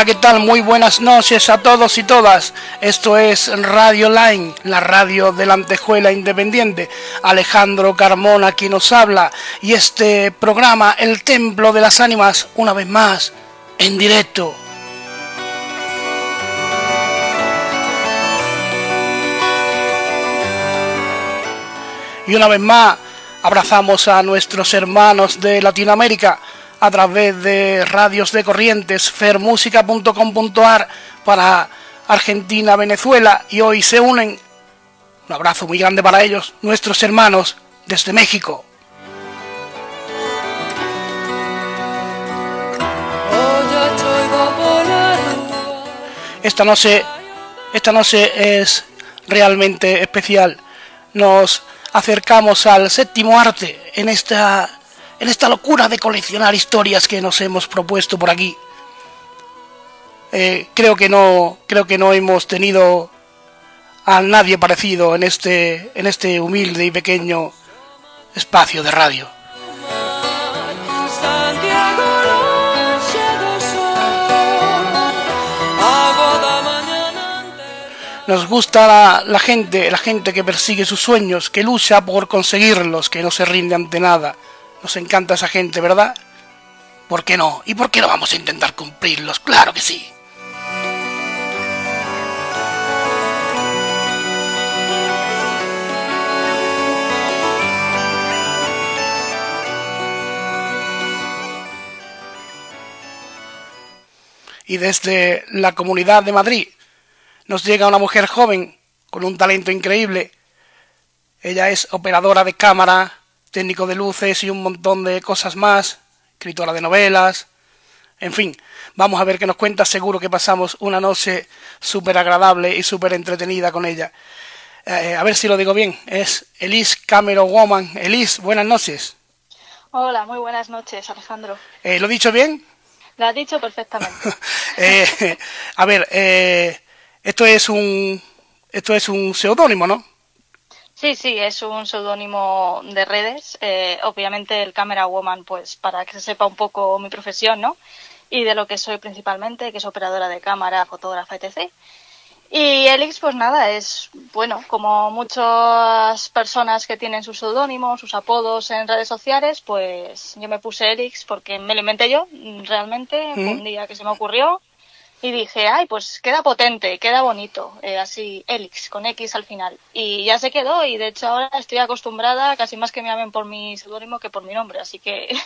Hola, ¿qué tal? Muy buenas noches a todos y todas. Esto es Radio Line, la radio de la Antejuela Independiente. Alejandro Carmona aquí nos habla y este programa, El Templo de las Ánimas, una vez más, en directo. Y una vez más, abrazamos a nuestros hermanos de Latinoamérica a través de radios de corrientes, fermusica.com.ar para Argentina, Venezuela y hoy se unen, un abrazo muy grande para ellos, nuestros hermanos desde México. Esta noche, esta noche es realmente especial. Nos acercamos al séptimo arte en esta en esta locura de coleccionar historias que nos hemos propuesto por aquí. Eh, creo que no, creo que no hemos tenido a nadie parecido en este, en este humilde y pequeño espacio de radio. Nos gusta la, la, gente, la gente que persigue sus sueños, que lucha por conseguirlos, que no se rinde ante nada. Nos encanta esa gente, ¿verdad? ¿Por qué no? ¿Y por qué no vamos a intentar cumplirlos? Claro que sí. Y desde la comunidad de Madrid nos llega una mujer joven con un talento increíble. Ella es operadora de cámara, técnico de luces y un montón de cosas más, escritora de novelas, en fin, vamos a ver qué nos cuenta, seguro que pasamos una noche súper agradable y súper entretenida con ella. Eh, a ver si lo digo bien, es Elise Cameron Woman. Elise, buenas noches. Hola, muy buenas noches, Alejandro. Eh, ¿Lo he dicho bien? Lo has dicho perfectamente. eh, a ver, eh, esto es un esto es un seudónimo, ¿no? Sí, sí, es un seudónimo de redes. Eh, obviamente el Camera Woman, pues para que se sepa un poco mi profesión, ¿no? Y de lo que soy principalmente, que es operadora de cámara, fotógrafa, etc. Y Elix, pues nada, es, bueno, como muchas personas que tienen sus seudónimos, sus apodos en redes sociales, pues yo me puse Elix porque me lo inventé yo, realmente, un día que se me ocurrió y dije, ay, pues queda potente, queda bonito, eh, así, Elix, con X al final. Y ya se quedó y de hecho ahora estoy acostumbrada casi más que me llamen por mi seudónimo que por mi nombre, así que...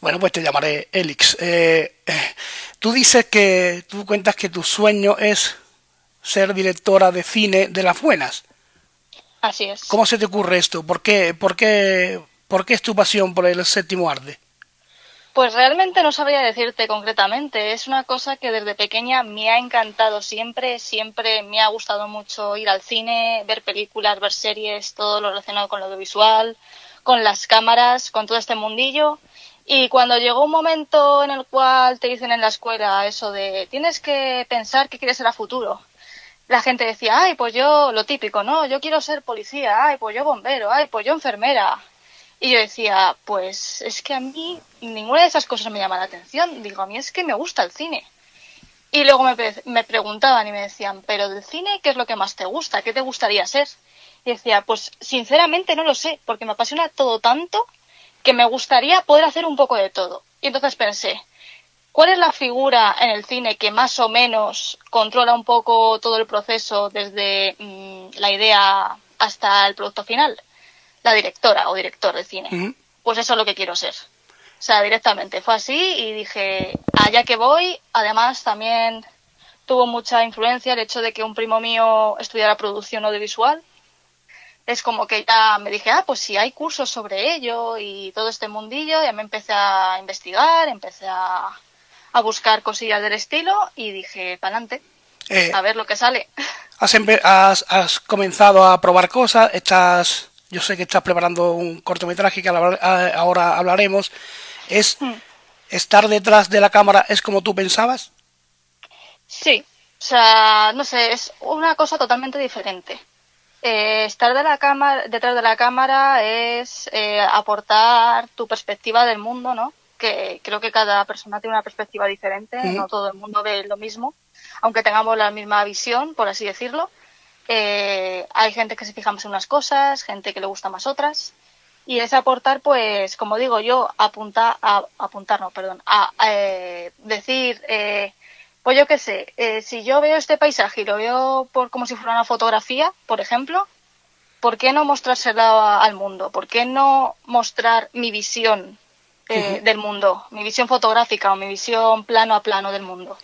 Bueno, pues te llamaré Elix. Eh, tú dices que, tú cuentas que tu sueño es ser directora de cine de las buenas. Así es. ¿Cómo se te ocurre esto? ¿Por qué, por qué, por qué es tu pasión por el séptimo arte? Pues realmente no sabría decirte concretamente. Es una cosa que desde pequeña me ha encantado siempre. Siempre me ha gustado mucho ir al cine, ver películas, ver series, todo lo relacionado con lo audiovisual, con las cámaras, con todo este mundillo. Y cuando llegó un momento en el cual te dicen en la escuela eso de tienes que pensar qué quieres ser a futuro, la gente decía, ay, pues yo, lo típico, ¿no? Yo quiero ser policía, ay, pues yo bombero, ay, pues yo enfermera, y yo decía, pues es que a mí ninguna de esas cosas me llama la atención. Digo, a mí es que me gusta el cine. Y luego me, me, preguntaban y me decían, pero del cine, ¿qué es lo que más te gusta? ¿Qué te gustaría ser? Y decía, pues sinceramente no lo sé, porque me apasiona todo tanto que me gustaría poder hacer un poco de todo. Y entonces pensé, ¿cuál es la figura en el cine que más o menos controla un poco todo el proceso desde mmm, la idea hasta el producto final? La directora o director de cine. Uh -huh. Pues eso es lo que quiero ser. O sea, directamente. Fue así y dije, allá que voy, además también tuvo mucha influencia el hecho de que un primo mío estudiara producción audiovisual. Es como que ya me dije, ah, pues si hay cursos sobre ello y todo este mundillo, ya me empecé a investigar, empecé a, a buscar cosillas del estilo y dije, para adelante, eh, a ver lo que sale. Has, has, has comenzado a probar cosas, estás yo sé que estás preparando un cortometraje que ahora hablaremos, es estar detrás de la cámara es como tú pensabas. Sí, o sea, no sé, es una cosa totalmente diferente. Eh, estar de la cámara, detrás de la cámara es eh, aportar tu perspectiva del mundo, ¿no? que creo que cada persona tiene una perspectiva diferente, no todo el mundo ve lo mismo, aunque tengamos la misma visión, por así decirlo. Eh, hay gente que se fija más en unas cosas, gente que le gusta más otras. Y es aportar, pues, como digo yo, apuntar, a, apuntar, no, perdón, a, eh, decir, eh, pues yo qué sé, eh, si yo veo este paisaje y lo veo por como si fuera una fotografía, por ejemplo, ¿por qué no mostrárselo al mundo? ¿Por qué no mostrar mi visión del mundo, mi visión fotográfica o mi visión plano a plano del mundo?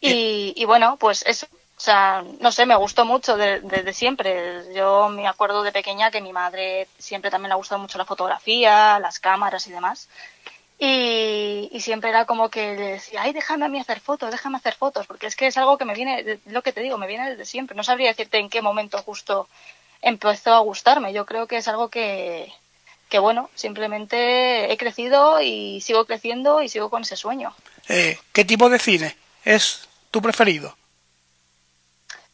Y, y bueno, pues eso, o sea, no sé, me gustó mucho desde siempre. Yo me acuerdo de pequeña que mi madre siempre también le ha gustado mucho la fotografía, las cámaras y demás. Y, siempre era como que le decía, ay, déjame a mí hacer fotos, déjame hacer fotos, porque es que es algo que me viene, lo que te digo, me viene desde siempre. No sabría decirte en qué momento justo empezó a gustarme. Yo creo que es algo que, que bueno, simplemente he crecido y sigo creciendo y sigo con ese sueño. Eh, ¿Qué tipo de cine es tu preferido?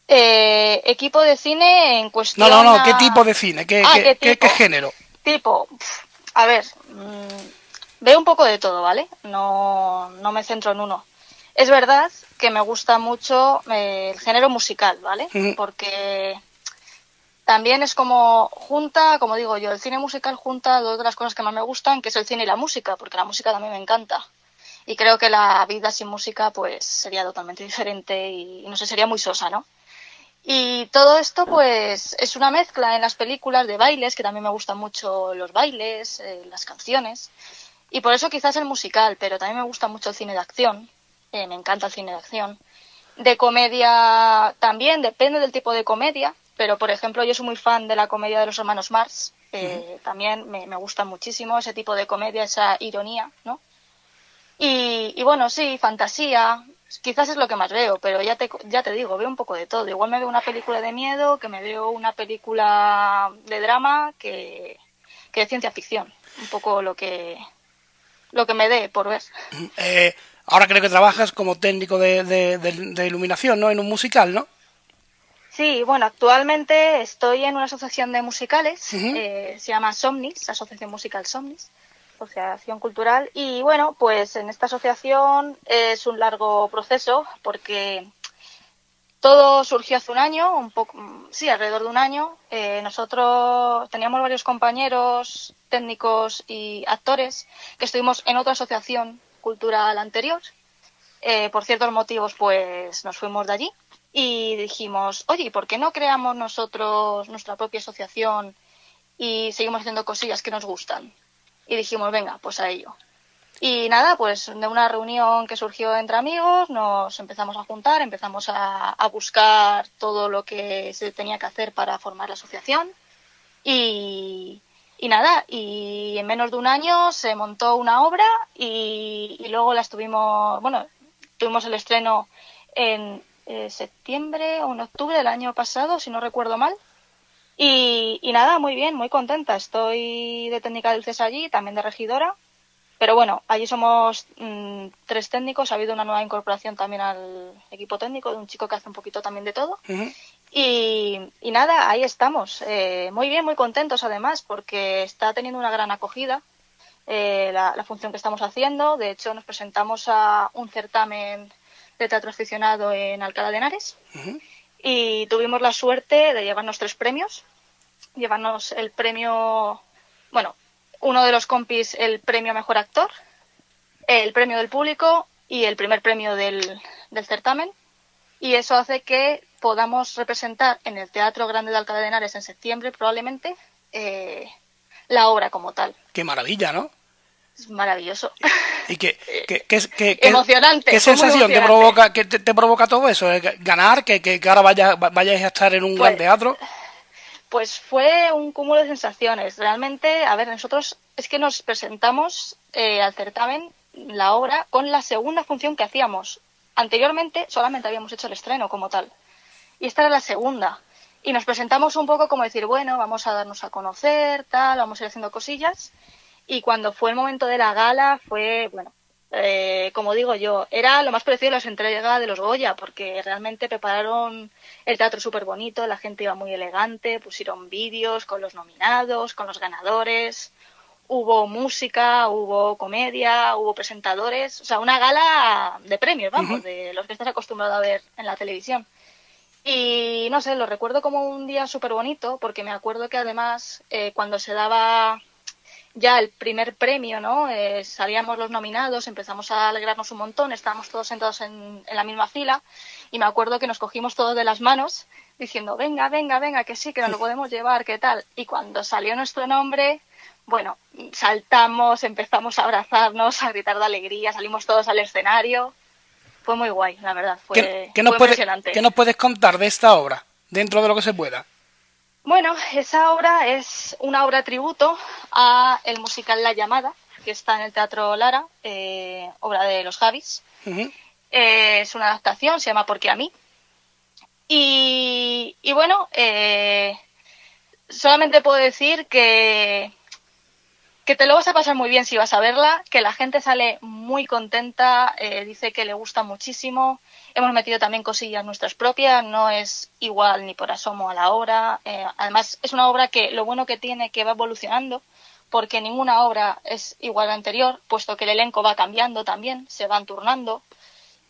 Eh, equipo de cine en cuestión. No, no, no, ¿qué tipo de cine? ¿Qué, ah, qué, género? Tipo, a ver, mm, veo un poco de todo, ¿vale? No, no me centro en uno. Es verdad que me gusta mucho eh, el género musical, ¿vale? Porque también es como junta, como digo yo, el cine musical junta dos de las cosas que más me gustan, que es el cine y la música, porque la música también me encanta. Y creo que la vida sin música pues sería totalmente diferente y no sé, sería muy sosa, ¿no? Y todo esto, pues, es una mezcla en las películas de bailes, que también me gustan mucho los bailes, eh, las canciones. Y por eso quizás el musical, pero también me gusta mucho el cine de acción. Eh, me encanta el cine de acción. De comedia también, depende del tipo de comedia. Pero, por ejemplo, yo soy muy fan de la comedia de los hermanos Mars. Eh, También me, me gusta muchísimo ese tipo de comedia, esa ironía, ¿no? Y, y, bueno, sí, fantasía, quizás es lo que más veo, pero ya te, ya te digo, veo un poco de todo. Igual me veo una película de miedo, que me veo una película de drama, que, de ciencia ficción. Un poco lo que, lo que me dé por ver. Eh, ahora creo que trabajas como técnico de, de, iluminación, ¿no? En un musical, ¿no? Sí, bueno, actualmente estoy en una asociación de musicales, eh, se llama Somnis, Asociación Musical Somnis asociación cultural. Y bueno, pues en esta asociación es un largo proceso porque todo surgió hace un año, un poco, sí, alrededor de un año. Eh, nosotros teníamos varios compañeros técnicos y actores que estuvimos en otra asociación cultural anterior. Eh, por ciertos motivos, pues nos fuimos de allí y dijimos, oye, ¿por qué no creamos nosotros nuestra propia asociación y seguimos haciendo cosillas que nos gustan? Y dijimos, venga, pues a ello. Y nada, pues de una reunión que surgió entre amigos, nos empezamos a juntar, empezamos a, buscar todo lo que se tenía que hacer para formar la asociación. Y, nada, y en menos de un año se montó una obra y, luego la estuvimos, bueno, tuvimos el estreno en eh, septiembre o en octubre del año pasado, si no recuerdo mal. Y, nada, muy bien, muy contenta. Estoy de técnica de luces allí, también de regidora. Pero bueno, allí somos mm, tres técnicos. Ha habido una nueva incorporación también al equipo técnico de un chico que hace un poquito también de todo. y, nada, ahí estamos. Eh, muy bien, muy contentos además, porque está teniendo una gran acogida eh, la, función que estamos haciendo. De hecho, nos presentamos a un certamen de teatro aficionado en Alcalá de Henares y tuvimos la suerte de llevarnos tres premios. Llevarnos el premio, bueno, uno de los compis el premio Mejor Actor, el premio del público y el primer premio del, del certamen. Y eso hace que podamos representar en el Teatro Grande de Alcalá de Henares en septiembre probablemente eh, la obra como tal. Qué maravilla, ¿no? Es maravilloso. ¿Y qué, qué, emocionante, qué sensación te provoca, que te, provoca todo eso? ¿Ganar? ¿Que, que ahora vaya, vayáis a estar en un gran pues, teatro? Pues fue un cúmulo de sensaciones. Realmente, a ver, nosotros es que nos presentamos eh, al certamen la obra con la segunda función que hacíamos. Anteriormente solamente habíamos hecho el estreno como tal. Y esta era la segunda. Y nos presentamos un poco como decir, bueno, vamos a darnos a conocer, tal, vamos a ir haciendo cosillas. Y cuando fue el momento de la gala fue, bueno, eh, como digo yo, era lo más parecido a las entregas de los Goya, porque realmente prepararon el teatro súper bonito, la gente iba muy elegante, pusieron vídeos con los nominados, con los ganadores, hubo música, hubo comedia, hubo presentadores, o sea, una gala de premios, vamos, de los que estás acostumbrado a ver en la televisión. Y no sé, lo recuerdo como un día súper bonito, porque me acuerdo que además eh, cuando se daba ya el primer premio, ¿no? Eh, salíamos los nominados, empezamos a alegrarnos un montón, estábamos todos sentados en, la misma fila y me acuerdo que nos cogimos todos de las manos diciendo, venga, venga, venga, que sí, que nos lo podemos llevar, ¿qué tal? Y cuando salió nuestro nombre, bueno, saltamos, empezamos a abrazarnos, a gritar de alegría, salimos todos al escenario. Fue muy guay, la verdad, fue, ¿Qué, nos. ¿Qué nos puedes contar de esta obra, dentro de lo que se pueda? Bueno, esa obra es una obra tributo a el musical La Llamada, que está en el Teatro Lara, eh, obra de los Javis. Eh, es una adaptación, se llama Porque a mí. Y, bueno, eh, solamente puedo decir que, que te lo vas a pasar muy bien si vas a verla, que la gente sale muy contenta, dice que le gusta muchísimo. Hemos metido también cosillas nuestras propias, no es igual ni por asomo a la obra. Eh, además, es una obra que lo bueno que tiene que va evolucionando, porque ninguna obra es igual a la anterior, puesto que el elenco va cambiando también, se van turnando.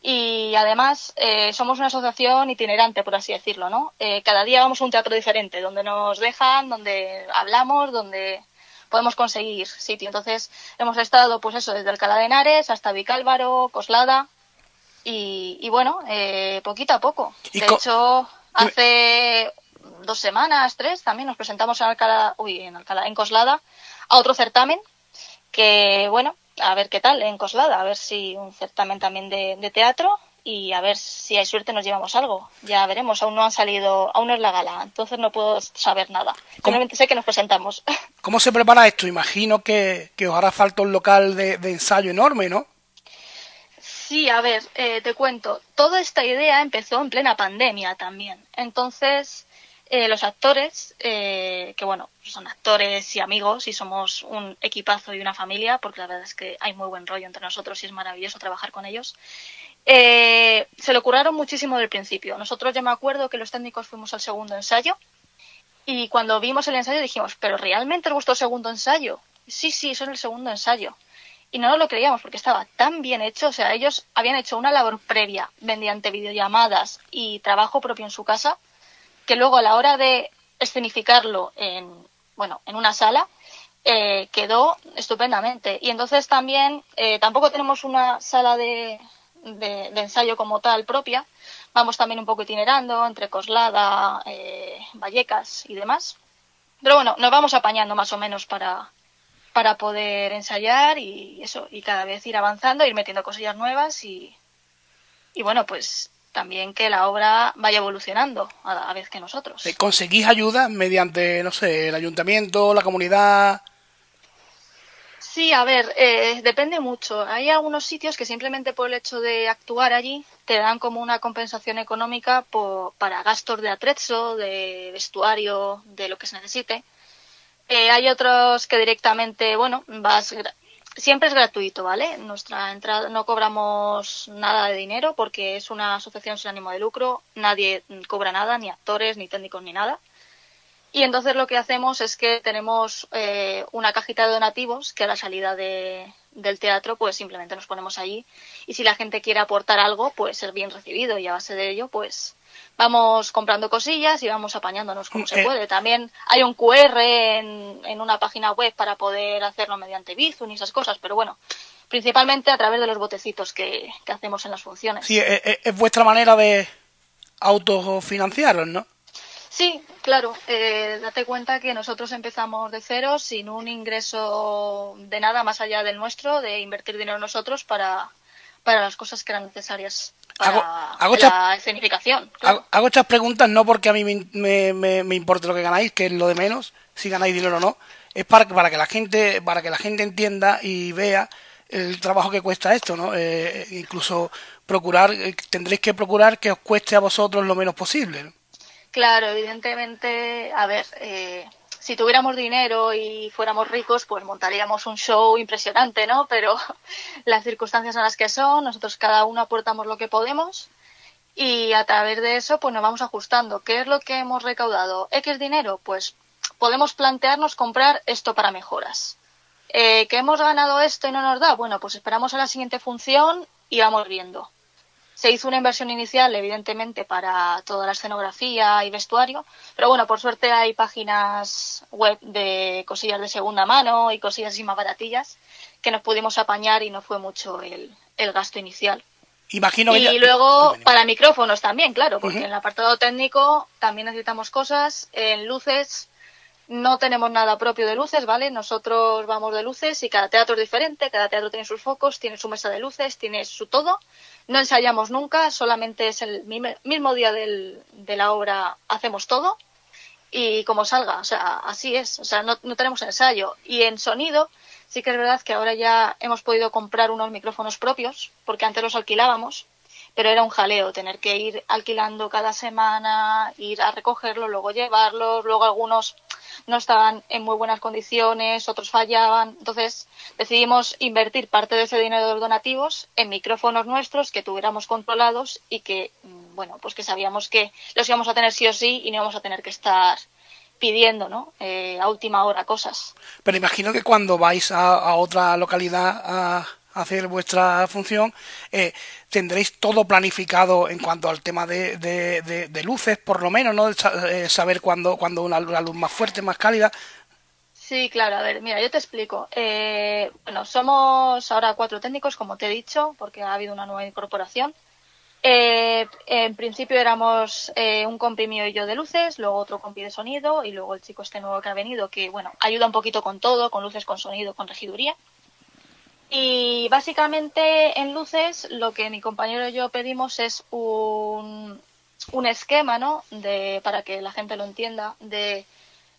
Y además, eh, somos una asociación itinerante, por así decirlo, ¿no? Eh, cada día vamos a un teatro diferente, donde nos dejan, donde hablamos, donde podemos conseguir sitio. Entonces, hemos estado, pues eso, desde Alcalá de Henares hasta Vicálvaro, Coslada, y, bueno, eh, poquito a poco. de hecho, hace dos semanas, tres, también nos presentamos en Alcalá, uy, en Alcalá, en Coslada, a otro certamen que, bueno, a ver qué tal en Coslada, a ver si un certamen también de, teatro y a ver si hay suerte nos llevamos algo. Ya veremos, aún no han salido, aún no es la gala, entonces no puedo saber nada. Simplemente sé que nos presentamos. ¿Cómo se prepara esto? Imagino que, os hará falta un local de ensayo enorme, ¿no? Sí, a ver, eh, te cuento. Toda esta idea empezó en plena pandemia también. Entonces, eh, los actores, eh, que bueno, son actores y amigos y somos un equipazo y una familia, porque la verdad es que hay muy buen rollo entre nosotros y es maravilloso trabajar con ellos. Se lo curaron muchísimo del principio. Nosotros ya me acuerdo que los técnicos fuimos al segundo ensayo y cuando vimos el ensayo dijimos, pero ¿realmente es vuestro segundo ensayo? Sí, sí, eso es el segundo ensayo y no nos lo creíamos porque estaba tan bien hecho, o sea, ellos habían hecho una labor previa mediante videollamadas y trabajo propio en su casa, que luego a la hora de escenificarlo en, bueno, en una sala, eh, quedó estupendamente. Y entonces también, eh, tampoco tenemos una sala de, de, ensayo como tal propia, vamos también un poco itinerando entre Coslada, eh, Vallecas y demás. Pero bueno, nos vamos apañando más o menos para, para poder ensayar y eso, y cada vez ir avanzando, ir metiendo cosillas nuevas y, y bueno, pues también que la obra vaya evolucionando a la vez que nosotros. ¿Conseguís ayuda mediante, no sé, el ayuntamiento, la comunidad? Sí, a ver, eh, depende mucho. Hay algunos sitios que simplemente por el hecho de actuar allí te dan como una compensación económica para gastos de atrezzo, de vestuario, de lo que se necesite. Eh, hay otros que directamente, bueno, vas siempre es gratuito, ¿vale? Nuestra entrada no cobramos nada de dinero porque es una asociación sin ánimo de lucro, nadie cobra nada, ni actores, ni técnicos, ni nada. Y entonces lo que hacemos es que tenemos eh, una cajita de donativos que a la salida de, del teatro pues simplemente nos ponemos allí y si la gente quiere aportar algo pues ser bien recibido y a base de ello pues vamos comprando cosillas y vamos apañándonos como se eh. puede. También hay un QR en, una página web para poder hacerlo mediante Bizum y esas cosas, pero bueno, principalmente a través de los botecitos que, hacemos en las funciones. Sí, eh, eh, es, vuestra manera de autofinanciaros, ¿no? Sí, claro. date cuenta que nosotros empezamos de cero, sin un ingreso de nada más allá del nuestro, de invertir dinero nosotros para, para las cosas que eran necesarias para hago, la escenificación. Hago, estas preguntas no porque a mí me, me, importe lo que ganáis, que es lo de menos, si ganáis dinero o no, es para, para que la gente para que la gente entienda y vea el trabajo que cuesta esto, ¿no? Eh, incluso procurar, eh, tendréis que procurar que os cueste a vosotros lo menos posible. Claro, evidentemente, a ver, eh, si tuviéramos dinero y fuéramos ricos, pues montaríamos un show impresionante, ¿no? Pero las circunstancias son las que son, nosotros cada uno aportamos lo que podemos y a través de eso pues nos vamos ajustando. ¿Qué es lo que hemos recaudado? ¿X dinero? Pues podemos plantearnos comprar esto para mejoras. Eh, ¿Que hemos ganado esto y no nos da? Bueno, pues esperamos a la siguiente función y vamos viendo. Se hizo una inversión inicial, evidentemente, para toda la escenografía y vestuario, pero bueno, por suerte hay páginas web de cosillas de segunda mano y cosillas así más baratillas que nos pudimos apañar y no fue mucho el, gasto inicial. Imagino y luego para micrófonos también, claro, porque en el apartado técnico también necesitamos cosas, en luces no tenemos nada propio de luces, ¿vale? Nosotros vamos de luces y cada teatro es diferente, cada teatro tiene sus focos, tiene su mesa de luces, tiene su todo. No ensayamos nunca, solamente es el mismo día del, de la obra hacemos todo y como salga, o sea, así es, o sea, no, no tenemos ensayo. Y en sonido, sí que es verdad que ahora ya hemos podido comprar unos micrófonos propios, porque antes los alquilábamos pero era un jaleo tener que ir alquilando cada semana, ir a recogerlo, luego llevarlos, luego algunos no estaban en muy buenas condiciones, otros fallaban. Entonces decidimos invertir parte de ese dinero de los donativos en micrófonos nuestros que tuviéramos controlados y que, mm, bueno, pues que sabíamos que los íbamos a tener sí o sí y no íbamos a tener que estar pidiendo, ¿no? Eh, a última hora cosas. Pero imagino que cuando vais a otra localidad a hacer vuestra función, eh, tendréis todo planificado en cuanto al tema de, de, luces, por lo menos, ¿no? Eh, saber cuándo, cuando una, luz más fuerte, más cálida. Sí, claro, a ver, mira, yo te explico. Eh, bueno, somos ahora cuatro técnicos, como te he dicho, porque ha habido una nueva incorporación. en principio éramos un compi mío y yo de luces, luego otro compi de sonido y luego el chico este nuevo que ha venido, que bueno, ayuda un poquito con todo, con luces, con sonido, con regiduría. Y básicamente en luces lo que mi compañero y yo pedimos es un, un esquema, ¿no? De, para que la gente lo entienda, de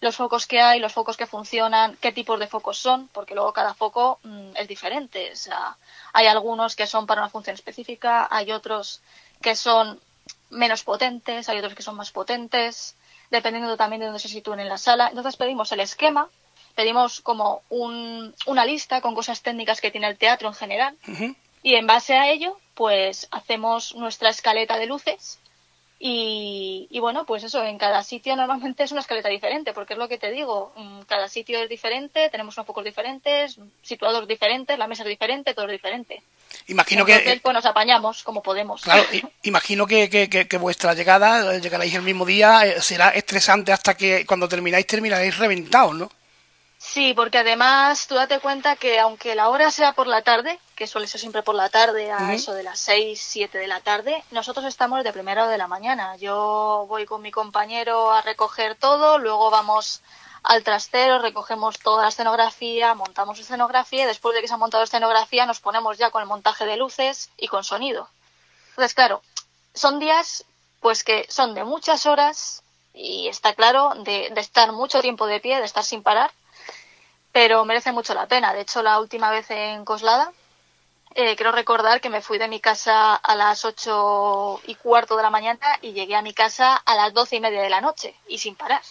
los focos que hay, los focos que funcionan, qué tipos de focos son, porque luego cada foco mm, es diferente. O sea, hay algunos que son para una función específica, hay otros que son menos potentes, hay otros que son más potentes, dependiendo también de dónde se sitúen en la sala. Entonces pedimos el esquema pedimos como un, una lista con cosas técnicas que tiene el teatro en general y en base a ello pues hacemos nuestra escaleta de luces y, y, bueno, pues eso, en cada sitio normalmente es una escaleta diferente, porque es lo que te digo, mm, cada sitio es diferente, tenemos unos focos diferentes, situados diferentes, la mesa es diferente, todo es diferente. Imagino que... Pues nos apañamos como podemos. Claro, imagino que, que, que, vuestra llegada, eh, llegaréis el mismo día, eh, será estresante hasta que cuando termináis terminaréis reventados, ¿no? Sí, porque además tú date cuenta que aunque la hora sea por la tarde, que suele ser siempre por la tarde, a eso de las 6, 7 de la tarde, nosotros estamos de primera hora de la mañana. Yo voy con mi compañero a recoger todo, luego vamos al trastero, recogemos toda la escenografía, montamos escenografía y después de que se ha montado escenografía nos ponemos ya con el montaje de luces y con sonido. Entonces, claro, son días pues que son de muchas horas y está claro de, de estar mucho tiempo de pie, de estar sin parar pero merece mucho la pena. De hecho, la última vez en Coslada, eh, quiero recordar que me fui de mi casa a las ocho y cuarto de la mañana y llegué a mi casa a las doce y media de la noche y sin parar.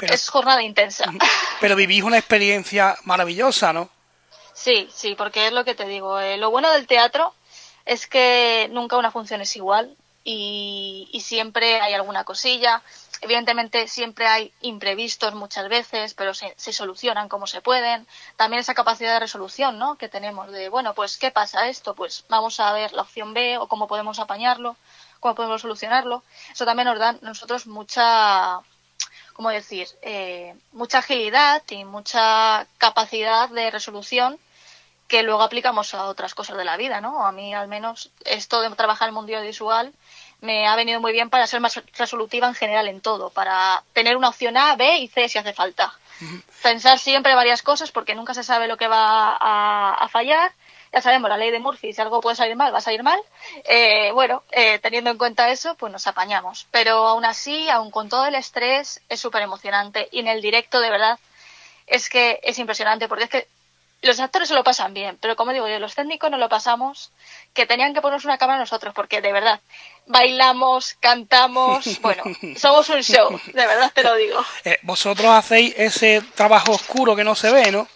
es jornada intensa. Pero vivís una experiencia maravillosa, ¿no? Sí, sí, porque es lo que te digo. Eh, lo bueno del teatro es que nunca una función es igual y, y siempre hay alguna cosilla. Evidentemente siempre hay imprevistos muchas veces, pero se, solucionan como se pueden. También esa capacidad de resolución ¿no? que tenemos de, bueno, pues ¿qué pasa esto? Pues vamos a ver la opción B o cómo podemos apañarlo, cómo podemos solucionarlo. Eso también nos da a nosotros mucha, ¿cómo decir? Eh, mucha agilidad y mucha capacidad de resolución que luego aplicamos a otras cosas de la vida, ¿no? A mí al menos esto de trabajar en el mundo audiovisual me ha venido muy bien para ser más resolutiva en general en todo, para tener una opción A, B y C si hace falta. Pensar siempre varias cosas porque nunca se sabe lo que va a, fallar. Ya sabemos, la ley de Murphy, si algo puede salir mal, va a salir mal. Eh, bueno, eh, teniendo en cuenta eso, pues nos apañamos. Pero aún así, aún con todo el estrés, es súper emocionante. Y en el directo, de verdad, es que es impresionante porque es que los actores se lo pasan bien, pero como digo yo, los técnicos no lo pasamos, que tenían que ponernos una cámara nosotros, porque de verdad, bailamos, cantamos, bueno, somos un show, de verdad te lo digo. Eh, vosotros hacéis ese trabajo oscuro que no se ve, ¿no?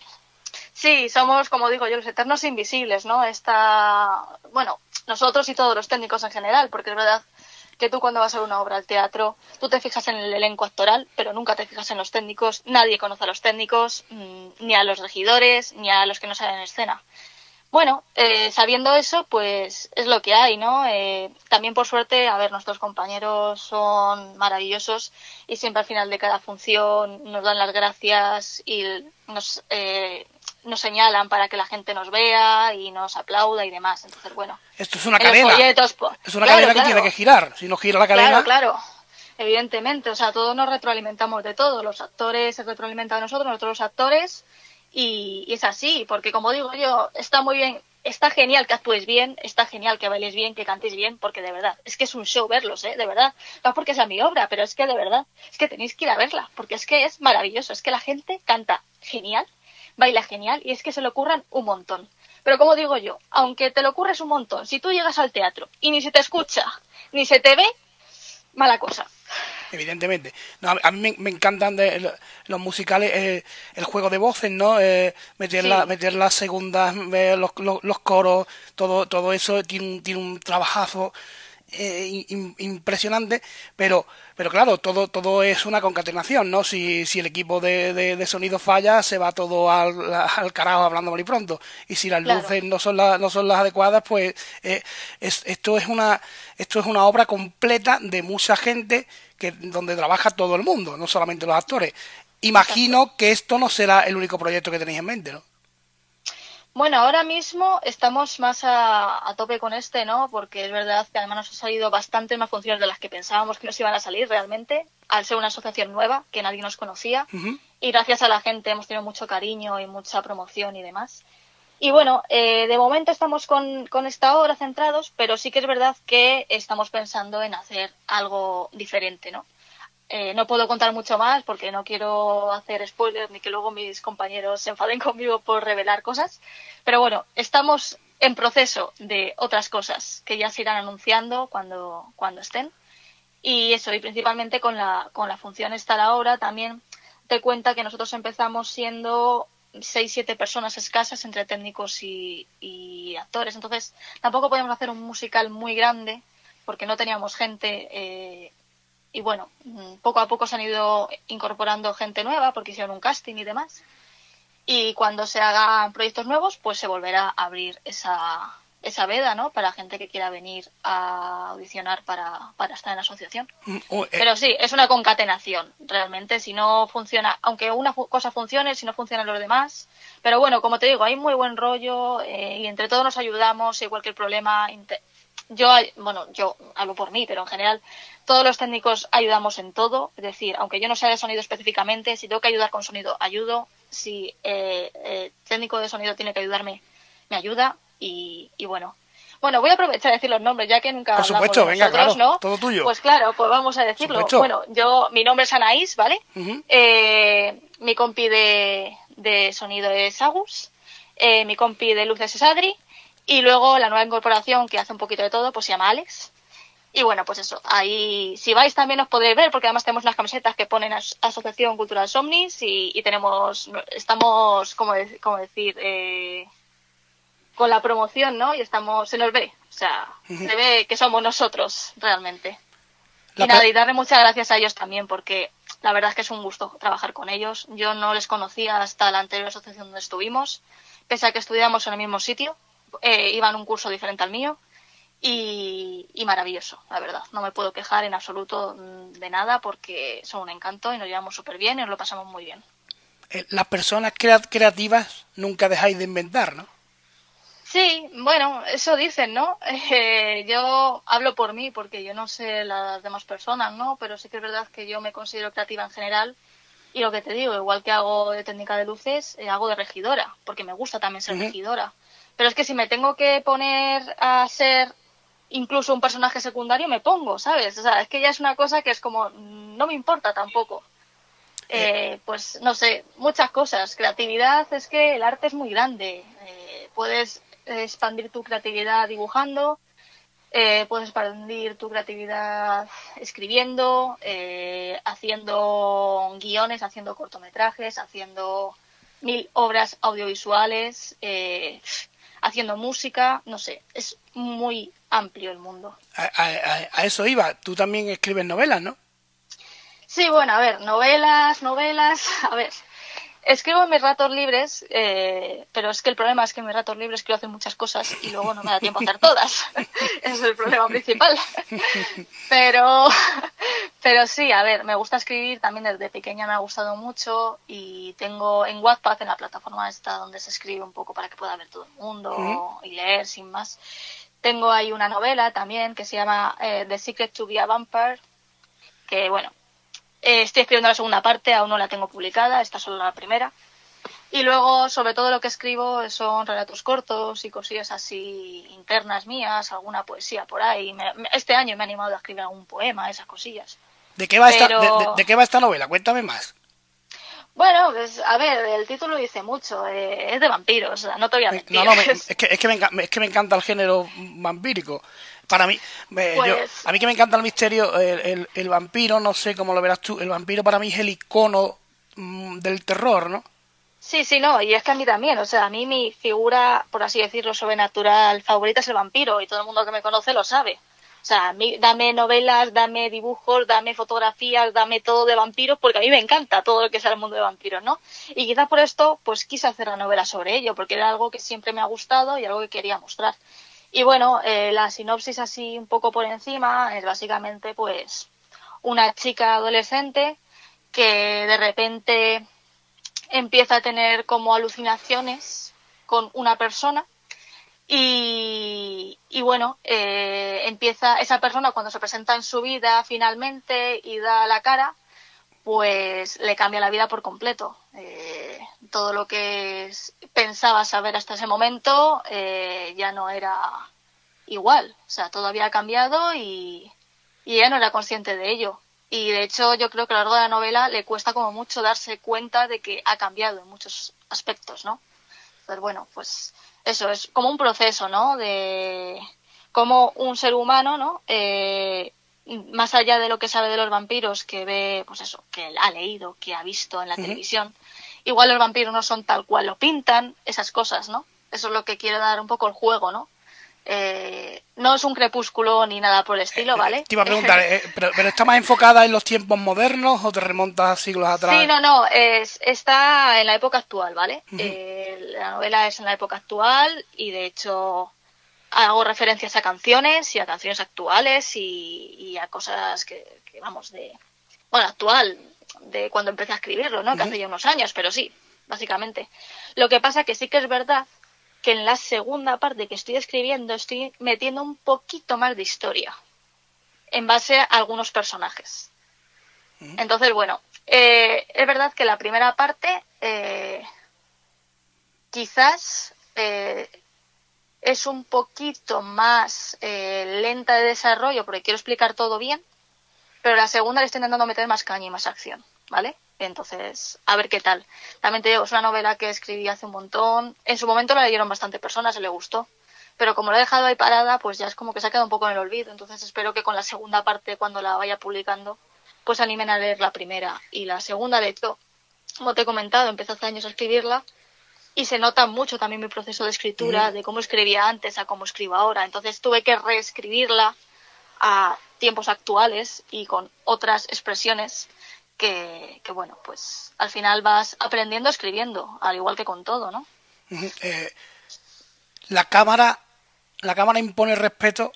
Sí, somos, como digo yo, los eternos invisibles, ¿no? Esta, bueno, nosotros y todos los técnicos en general, porque es verdad que tú cuando vas a ver una obra al teatro, tú te fijas en el elenco actoral, pero nunca te fijas en los técnicos, nadie conoce a los técnicos, mm, ni a los regidores, ni a los que no salen en escena. Bueno, eh, sabiendo eso, pues es lo que hay, ¿no? Eh, también por suerte, a ver, nuestros compañeros son maravillosos y siempre al final de cada función nos dan las gracias y nos, eh, nos señalan para que la gente nos vea y nos aplauda y demás. Entonces, bueno. Esto es una cadena. es una cadena que tiene que girar. Si no gira la cadena. Claro, claro. Evidentemente, o sea, todos nos retroalimentamos de todo. Los actores se retroalimentan de nosotros, nosotros los actores. Y, es así, porque como digo yo, está muy bien, está genial que actúes bien, está genial que bailes bien, que cantes bien, porque de verdad, es que es un show verlos, ¿eh? De verdad. No porque sea mi obra, pero es que de verdad, es que tenéis que ir a verla, porque es que es maravilloso, es que la gente canta genial baila genial y es que se le ocurran un montón. Pero como digo yo, aunque te lo ocurres un montón, si tú llegas al teatro y ni se te escucha, ni se te ve, mala cosa. Evidentemente. a mí me, encantan de, los musicales, eh, el juego de voces, ¿no? Eh, meter, la, meter las segundas, los, los, coros, todo, todo eso tiene tiene un trabajazo eh, impresionante, pero, pero claro, todo, todo es una concatenación, ¿no? Si, si el equipo de, de, sonido falla, se va todo al, al carajo hablando muy pronto. Y si las luces no son, las no son las adecuadas, pues eh, esto, es una, esto es una obra completa de mucha gente que, donde trabaja todo el mundo, no solamente los actores. Imagino que esto no será el único proyecto que tenéis en mente, ¿no? Bueno, ahora mismo estamos más a, tope con este, ¿no? Porque es verdad que además nos han salido bastantes más funciones de las que pensábamos que nos iban a salir realmente, al ser una asociación nueva que nadie nos conocía. Y gracias a la gente hemos tenido mucho cariño y mucha promoción y demás. Y bueno, eh, de momento estamos con, con esta obra centrados, pero sí que es verdad que estamos pensando en hacer algo diferente, ¿no? Eh, no puedo contar mucho más porque no quiero hacer spoilers ni que luego mis compañeros se enfaden conmigo por revelar cosas. Pero bueno, estamos en proceso de otras cosas que ya se irán anunciando cuando, cuando estén. Y eso, y principalmente con la, con la función estar ahora también te cuenta que nosotros empezamos siendo seis, siete personas escasas entre técnicos y, y actores. Entonces tampoco podíamos hacer un musical muy grande porque no teníamos gente eh, y bueno, mm, poco a poco se han ido incorporando gente nueva porque hicieron un casting y demás. Y cuando se hagan proyectos nuevos, pues se volverá a abrir esa, esa veda, ¿no? Para gente que quiera venir a audicionar para, para estar en la asociación. Mm, oh, eh. Pero sí, es una concatenación, realmente. Si no funciona, aunque una cosa funcione, si no funcionan los demás. Pero bueno, como te digo, hay muy buen rollo eh, y entre todos nos ayudamos. Si hay cualquier problema, yo, bueno, yo hablo por mí, pero en general todos los técnicos ayudamos en todo. Es decir, aunque yo no sea de sonido específicamente, si tengo que ayudar con sonido, ayudo. Si eh, el técnico de sonido tiene que ayudarme, me ayuda. Y, bueno, bueno, voy a aprovechar de decir los nombres, ya que nunca Por supuesto, venga, claro, ¿no? Todo tuyo. Pues claro, pues vamos a decirlo. Bueno, yo, mi nombre es Anaís, ¿vale? eh, mi compi de, de, sonido es Agus. Eh, mi compi de luces es Adri. Y luego la nueva incorporación que hace un poquito de todo, pues se llama Alex. Y bueno, pues eso, ahí si vais también os podréis ver, porque además tenemos las camisetas que ponen Asociación Cultural Somnis y, tenemos, estamos, como, como decir, eh, con la promoción, ¿no? Y estamos, se nos ve, o sea, se ve que somos nosotros realmente. y nada, y darle muchas gracias a ellos también, porque la verdad es que es un gusto trabajar con ellos. Yo no les conocía hasta la anterior asociación donde estuvimos, pese a que estudiamos en el mismo sitio eh, iban un curso diferente al mío y, maravilloso, la verdad. No me puedo quejar en absoluto mm, de nada porque son un encanto y nos llevamos súper bien y nos lo pasamos muy bien. Eh, las personas creativas nunca dejáis de inventar, ¿no? Sí, bueno, eso dicen, ¿no? Eh, yo hablo por mí porque yo no sé las demás personas, ¿no? Pero sí que es verdad que yo me considero creativa en general y lo que te digo, igual que hago de técnica de luces, hago de regidora, porque me gusta también ser regidora. Pero es que si me tengo que poner a ser incluso un personaje secundario, me pongo, ¿sabes? O sea, es que ya es una cosa que es como, no me importa tampoco. Eh, pues no sé, muchas cosas. Creatividad es que el arte es muy grande. Eh, puedes expandir tu creatividad dibujando, eh, puedes expandir tu creatividad escribiendo, haciendo guiones, haciendo cortometrajes, haciendo mil obras audiovisuales haciendo música, no sé, es muy amplio el mundo. A, eso iba, tú también escribes novelas, ¿no? Sí, bueno, a ver, novelas, novelas, a ver, escribo en mis ratos libres, eh, pero es que el problema es que en mis ratos libres quiero hacer muchas cosas y luego no me da tiempo a hacer todas. Es el problema principal. pero, pero sí, a ver, me gusta escribir, también desde pequeña me ha gustado mucho y tengo en Wattpad, en la plataforma esta donde se escribe un poco para que pueda ver todo el mundo y leer sin más. Tengo ahí una novela también que se llama eh, The Secret to be a Vampire, que bueno, eh, estoy escribiendo la segunda parte, aún no la tengo publicada, esta es solo la primera. Y luego, sobre todo lo que escribo son relatos cortos y cosillas así internas mías, alguna poesía por ahí. este año me he animado a escribir algún poema, esas cosillas. ¿De qué va, esta, de, qué va esta novela? Cuéntame más. Bueno, pues a ver, el título dice mucho, eh, es de vampiros, no te voy a mentir. No, no, es, que, es, que me, es que me encanta el género vampírico. Para mí, pues a mí que me encanta el misterio, el, el, vampiro, no sé cómo lo verás tú, el vampiro para mí es el icono mm, del terror, ¿no? Sí, sí, no, y es que a mí también, o sea, a mí mi figura, por así decirlo, sobrenatural favorita es el vampiro, y todo el mundo que me conoce lo sabe. O sea, mí, dame novelas, dame dibujos, dame fotografías, dame todo de vampiros, porque a mí me encanta todo lo que sea el mundo de vampiros, ¿no? Y quizás por esto, pues quise hacer la novela sobre ello, porque era algo que siempre me ha gustado y algo que quería mostrar. Y bueno, eh, la sinopsis así un poco por encima es básicamente pues una chica adolescente que de repente empieza a tener como alucinaciones con una persona y, bueno, eh, empieza esa persona cuando se presenta en su vida finalmente y da la cara, pues le cambia la vida por completo. Eh, todo lo que pensaba saber hasta ese momento eh, ya no era igual. O sea, todo había cambiado y, y ella no era consciente de ello. Y de hecho yo creo que a lo largo de la novela le cuesta como mucho darse cuenta de que ha cambiado en muchos aspectos, ¿no? Entonces, bueno, pues eso es como un proceso, ¿no? De cómo un ser humano, ¿no? Eh, más allá de lo que sabe de los vampiros, que ve, pues eso, que ha leído, que ha visto en la televisión, igual los vampiros no son tal cual lo pintan, esas cosas, ¿no? Eso es lo que quiere dar un poco el juego, ¿no? Eh, no es un crepúsculo ni nada por el estilo, eh, ¿vale? Te iba a preguntar, eh, pero, ¿está más enfocada en los tiempos modernos o te remontas a siglos atrás? Sí, no, no, es, está en la época actual, ¿vale? la novela es en la época actual y de hecho hago referencias a canciones y a canciones actuales y, a cosas que, vamos, de, bueno, actual, de cuando empecé a escribirlo, ¿no? Que hace ya unos años, pero sí, básicamente. Lo que pasa que sí que es verdad que en la segunda parte que estoy escribiendo estoy metiendo un poquito más de historia en base a algunos personajes. Entonces, bueno, eh, es verdad que la primera parte eh, quizás eh, es un poquito más lenta de desarrollo porque quiero explicar todo bien, pero la segunda le estoy intentando meter más caña y más acción, ¿vale? Entonces, a ver qué tal. También te digo, es una novela que escribí hace un montón. En su momento la leyeron bastante personas, se le gustó. Pero como la he dejado ahí parada, pues ya es como que se ha quedado un poco en el olvido. Entonces espero que con la segunda parte, cuando la vaya publicando, pues animen a leer la primera. Y la segunda, de hecho, como te he comentado, empecé hace años a escribirla y se nota mucho también mi proceso de escritura, de cómo escribía antes a cómo escribo ahora. Entonces tuve que reescribirla a tiempos actuales y con otras expresiones que, bueno, pues al final vas aprendiendo escribiendo, al igual que con todo, ¿no? Eh, la cámara, la cámara impone respeto.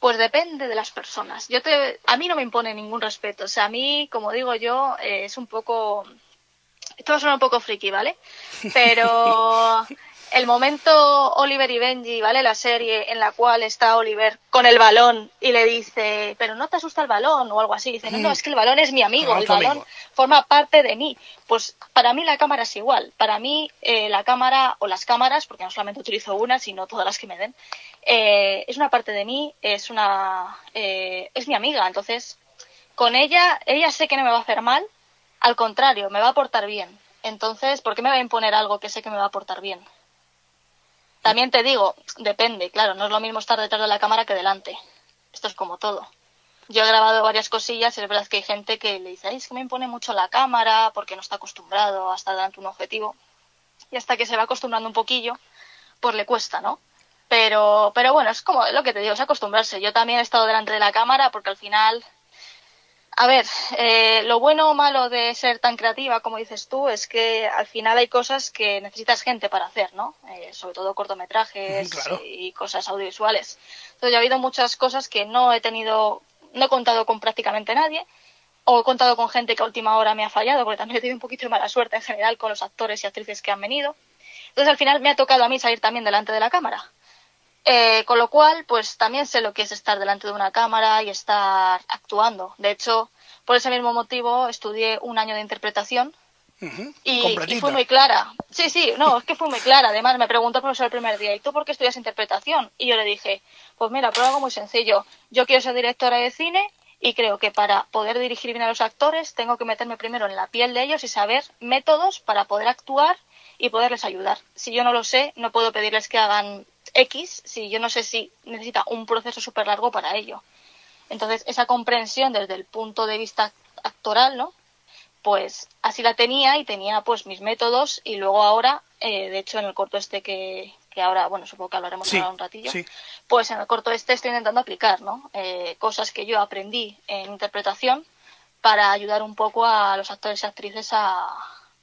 Pues depende de las personas. Yo te, a mí no me impone ningún respeto. O sea, a mí, como digo yo, eh, es un poco, esto suena un poco friki, ¿vale? Pero el momento Oliver y Benji, ¿vale? La serie en la cual está Oliver con el balón y le dice, pero no te asusta el balón o algo así. Dice, no, no, mm. es que el balón es mi amigo, el balón forma parte de mí. Pues para mí la cámara es igual. Para mí eh, la cámara o las cámaras, porque no solamente utilizo una, sino todas las que me den, eh, es una parte de mí, es una, eh, es mi amiga. Entonces, con ella, ella sé que no me va a hacer mal, al contrario, me va a portar bien. Entonces, ¿por qué me va a imponer algo que sé que me va a portar bien? También te digo, depende, claro, no es lo mismo estar detrás de la cámara que delante. Esto es como todo. Yo he grabado varias cosillas y es verdad que hay gente que le dice, Ay, es que me impone mucho la cámara porque no está acostumbrado a estar delante de un objetivo. Y hasta que se va acostumbrando un poquillo, pues le cuesta, ¿no? Pero, pero bueno, es como lo que te digo, es acostumbrarse. Yo también he estado delante de la cámara porque al final, a ver, eh, lo bueno o malo de ser tan creativa como dices tú es que al final hay cosas que necesitas gente para hacer, ¿no? Eh, sobre todo cortometrajes y cosas audiovisuales. Entonces ya ha habido muchas cosas que no he tenido, no he contado con prácticamente nadie o he contado con gente que a última hora me ha fallado, porque también he tenido un poquito de mala suerte en general con los actores y actrices que han venido. Entonces al final me ha tocado a mí salir también delante de la cámara. Eh, con lo cual, pues también sé lo que es estar delante de una cámara y estar actuando. De hecho, por ese mismo motivo estudié un año de interpretación y, fui muy clara. Sí, sí, no, es que fui muy clara. Además, me preguntó el profesor el primer día, ¿y tú por qué estudias interpretación? Y yo le dije, pues mira, por algo muy sencillo. Yo quiero ser directora de cine y creo que para poder dirigir bien a los actores tengo que meterme primero en la piel de ellos y saber métodos para poder actuar y poderles ayudar. Si yo no lo sé, no puedo pedirles que hagan X si yo no sé si necesita un proceso súper largo para ello. Entonces, esa comprensión desde el punto de vista actoral, ¿no? Pues así la tenía y tenía pues mis métodos y luego ahora, eh, de hecho en el corto este que, ahora, bueno, supongo que hablaremos ahora un ratillo, pues en el corto este estoy intentando aplicar, ¿no? Eh, cosas que yo aprendí en interpretación para ayudar un poco a los actores y actrices a,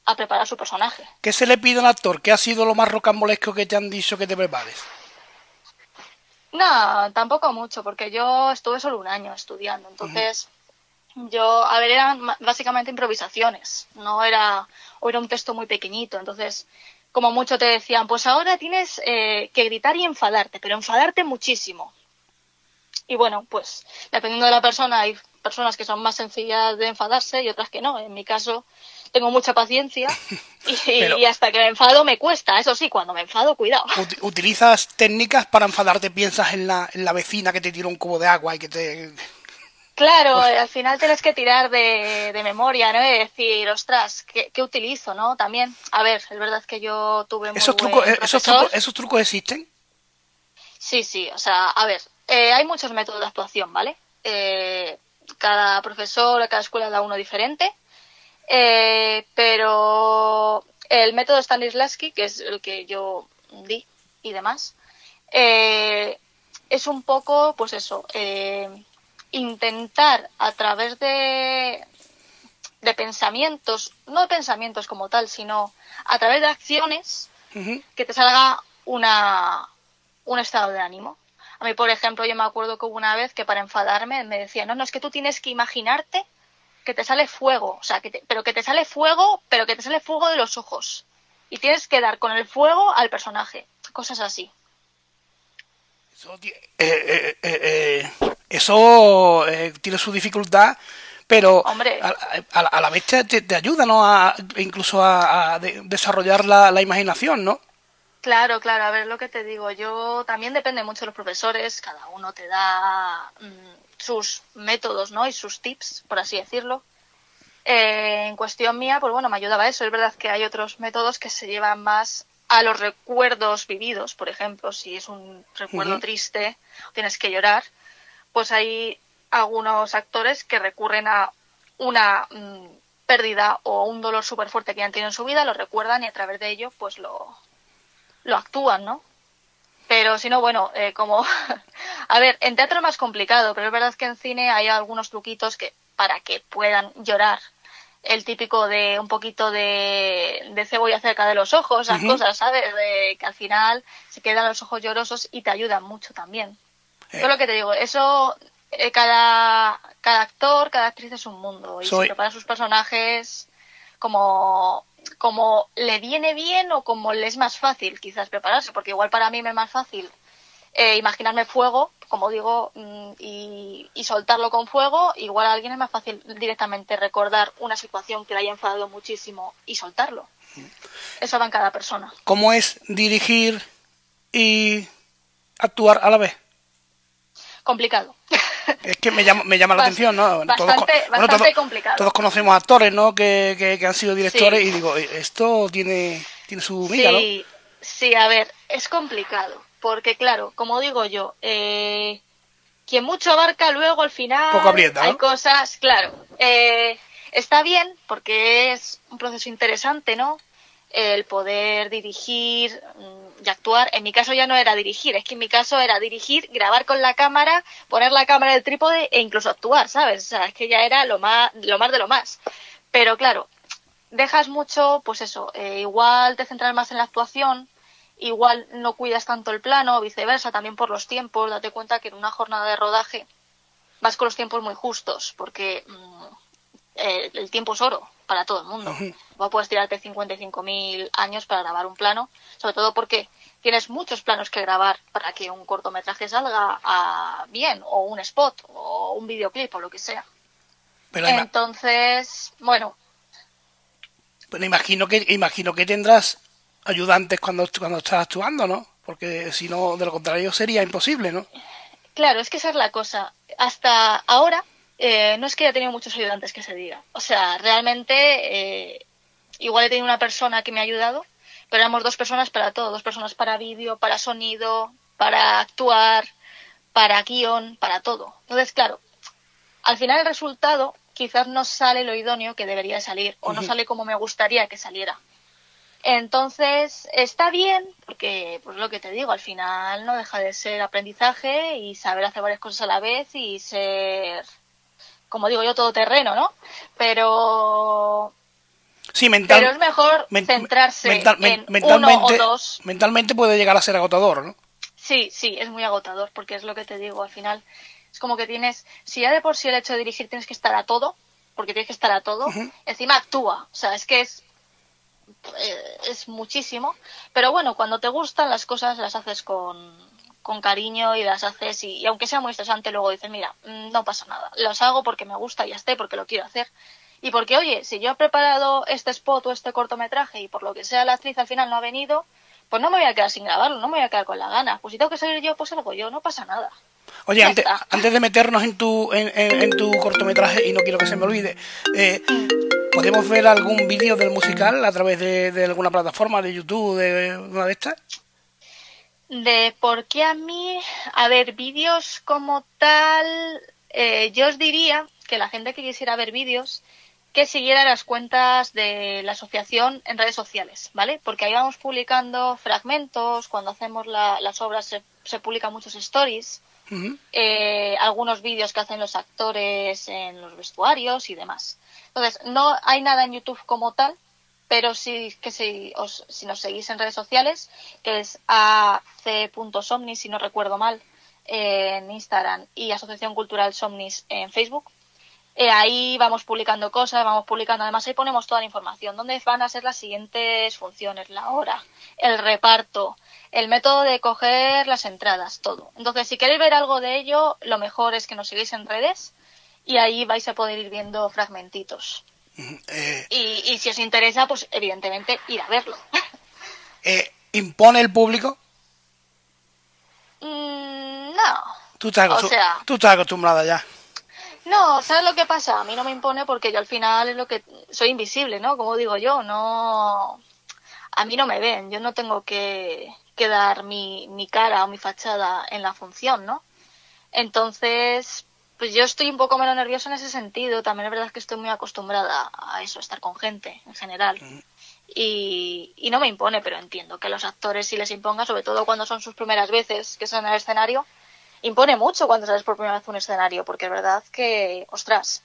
a preparar su personaje. ¿Qué se le pide a un actor? ¿Qué ha sido lo más rocambolesco que te han dicho que te prepares? No, tampoco mucho, porque yo estuve solo un año estudiando, entonces yo, a ver, eran básicamente improvisaciones, no era, o era un texto muy pequeñito, entonces como mucho te decían, pues ahora tienes eh, que gritar y enfadarte, pero enfadarte muchísimo. Y bueno, pues dependiendo de la persona, hay personas que son más sencillas de enfadarse y otras que no. En mi caso, tengo mucha paciencia y, hasta que me enfado me cuesta. Eso sí, cuando me enfado, cuidado. ¿Utilizas técnicas para enfadarte? ¿Piensas en la, en la vecina que te tira un cubo de agua y que te... Claro, pues al final tienes que tirar de, memoria, ¿no? Y decir, ostras, ¿qué, utilizo, no? También, a ver, es verdad que yo tuve ¿Esos, trucos, eh, ¿esos, trucos, ¿Esos trucos existen? Sí, sí, o sea, a ver, eh, hay muchos métodos de actuación, ¿vale? Eh, cada profesor, cada escuela da uno diferente. Eh, pero el método Stanislavski, que es el que yo di y demás, eh, es un poco, pues eso, eh, intentar a través de, de pensamientos, no de pensamientos como tal, sino a través de acciones, que te salga una, un estado de ánimo. A mí, por ejemplo, yo me acuerdo que hubo una vez que para enfadarme me decía, no, no, es que tú tienes que imaginarte que te sale fuego, o sea, que pero que te sale fuego, pero que te sale fuego de los ojos. Y tienes que dar con el fuego al personaje, cosas así. Eso, eh, eh, eh, tiene su dificultad, pero A, la vez te, ayuda, ¿no? A, incluso a, desarrollar la, imaginación, ¿no? Claro, claro, a ver lo que te digo. Yo también depende mucho de los profesores, cada uno te da mm, sus métodos, ¿no? Y sus tips, por así decirlo. Eh, en cuestión mía, pues bueno, me ayudaba eso. Es verdad que hay otros métodos que se llevan más a los recuerdos vividos, por ejemplo, si es un recuerdo triste, tienes que llorar, pues hay algunos actores que recurren a una mm, pérdida o un dolor súper fuerte que han tenido en su vida, lo recuerdan y a través de ello pues lo, lo actúan, ¿no? Pero si no, bueno, eh, como... a ver, en teatro es más complicado, pero es verdad que en cine hay algunos truquitos que para que puedan llorar. El típico de un poquito de, de cebolla cerca de los ojos, esas cosas, ¿sabes? De que al final se quedan los ojos llorosos y te ayudan mucho también. Eh. lo que te digo, eso eh, cada, cada actor, cada actriz es un mundo y se prepara sus personajes como como le viene bien o como le es más fácil quizás prepararse, porque igual para mí me es más fácil eh, imaginarme fuego, como digo, mm, y, soltarlo con fuego, igual a alguien es más fácil directamente recordar una situación que le haya enfadado muchísimo y soltarlo. Eso va en cada persona. ¿Cómo es dirigir y actuar a la vez? Complicado. Es que me llama, me llama la atención, ¿no? Bastante, bastante complicado. Todos conocemos actores, ¿no? Que, que, han sido directores y digo, esto tiene, tiene su miga, sí, Sí, a ver, es complicado. Porque, claro, como digo yo, eh, quien mucho abarca, luego al final Poco aprieta, hay cosas, claro. Eh, está bien porque es un proceso interesante, ¿no? El poder dirigir, mm, y actuar. En mi caso ya no era dirigir, es que en mi caso era dirigir, grabar con la cámara, poner la cámara en el trípode e incluso actuar, ¿sabes? O sea, es que ya era lo más, lo más de lo más. Pero claro, dejas mucho, pues eso, eh, igual te centras más en la actuación, igual no cuidas tanto el plano, viceversa, también por los tiempos, date cuenta que en una jornada de rodaje vas con los tiempos muy justos, porque mm, eh, el tiempo es oro para todo el mundo. No puedes tirarte 55.000 años para grabar un plano, sobre todo porque tienes muchos planos que grabar para que un cortometraje salga a bien, o un spot, o un videoclip, o lo que sea. Entonces, bueno. Pero imagino que, imagino que tendrás ayudantes cuando, cuando estás actuando, ¿no? Porque si no, de lo contrario sería imposible, ¿no? Claro, es que esa es la cosa. Hasta ahora eh, no es que haya tenido muchos ayudantes que se diga. O sea, realmente eh, igual he tenido una persona que me ha ayudado, pero éramos dos personas para todo, dos personas para vídeo, para sonido, para actuar, para guion, para todo. Entonces, claro, al final el resultado quizás no sale lo idóneo que debería salir o no sale como me gustaría que saliera. Entonces, está bien, porque, pues lo que te digo, al final no deja de ser aprendizaje y saber hacer varias cosas a la vez y ser como digo yo, todo terreno, ¿no? Pero... Sí, mental, pero es mejor centrarse en uno o dos. Mentalmente puede llegar a ser agotador, ¿no? Sí, sí, es muy agotador, porque es lo que te digo, al final es como que tienes, si ya de por sí el hecho de dirigir tienes que estar a todo, porque tienes que estar a todo, encima actúa, o sea, es que es eh, es muchísimo, pero bueno, cuando te gustan las cosas las haces con, con cariño y las haces y, aunque sea muy estresante luego dices, mira, mm, no pasa nada, los hago porque me gusta y ya esté, porque lo quiero hacer. Y porque, oye, si yo he preparado este spot o este cortometraje y por lo que sea la actriz al final no ha venido, pues no me voy a quedar sin grabarlo, no me voy a quedar con la gana. Pues si tengo que salir yo, pues salgo yo, no pasa nada. Oye, antes, antes, de meternos en tu, en, tu cortometraje, y no quiero que se me olvide, eh, ¿podemos ver algún vídeo del musical a través de, de, alguna plataforma, de YouTube, de una de estas? De por qué a mí, a ver, vídeos como tal, eh, yo os diría que la gente que quisiera ver vídeos, que siguiera las cuentas de la asociación en redes sociales, ¿vale? Porque ahí vamos publicando fragmentos, cuando hacemos las obras se, se publican muchos stories, eh, algunos vídeos que hacen los actores en los vestuarios y demás. Entonces, no hay nada en YouTube como tal, pero sí que si, os, si nos seguís en redes sociales, que es ac.somnis, si no recuerdo mal, en Instagram y Asociación Cultural Somnis en Facebook. Eh, ahí vamos publicando cosas, vamos publicando, además ahí ponemos toda la información, dónde van a ser las siguientes funciones, la hora, el reparto, el método de coger las entradas, todo. Entonces, si queréis ver algo de ello, lo mejor es que nos sigáis en redes y ahí vais a poder ir viendo fragmentitos. Eh, y, si os interesa, pues evidentemente ir a verlo. Eh, ¿Impone el público? Mm, no. Tú estás, tú estás acostumbrada ya. No, ¿sabes lo que pasa? A mí no me impone porque yo al final es lo que soy invisible, ¿no? Como digo yo, no a mí no me ven, yo no tengo que, que dar mi, mi cara o mi fachada en la función, ¿no? Entonces, pues yo estoy un poco menos nerviosa en ese sentido. También es verdad que estoy muy acostumbrada a eso, a estar con gente en general. Y, y, no me impone, pero entiendo que los actores sí les imponga, sobre todo cuando son sus primeras veces que son en el escenario. Impone mucho cuando sales por primera vez a un escenario, porque es verdad que, ostras,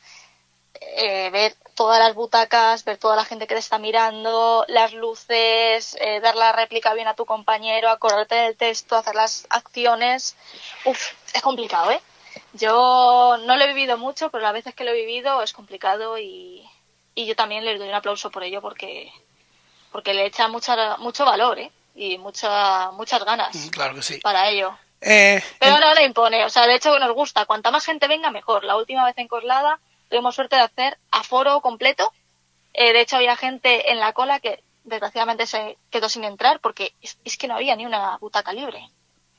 eh, ver todas las butacas, ver toda la gente que te está mirando, las luces, eh, dar la réplica bien a tu compañero, acordarte del texto, hacer las acciones. Uf, es complicado, ¿eh? Yo no lo he vivido mucho, pero las veces que lo he vivido es complicado y, y yo también le doy un aplauso por ello porque, porque le echa mucha, mucho valor ¿eh? y mucha, muchas ganas mm, claro que sí. para ello. Eh, pero no le impone, o sea, de hecho nos gusta. Cuanta más gente venga, mejor. La última vez en Coslada tuvimos suerte de hacer aforo completo. Eh, de hecho, había gente en la cola que desgraciadamente se quedó sin entrar porque es que no había ni una butaca libre.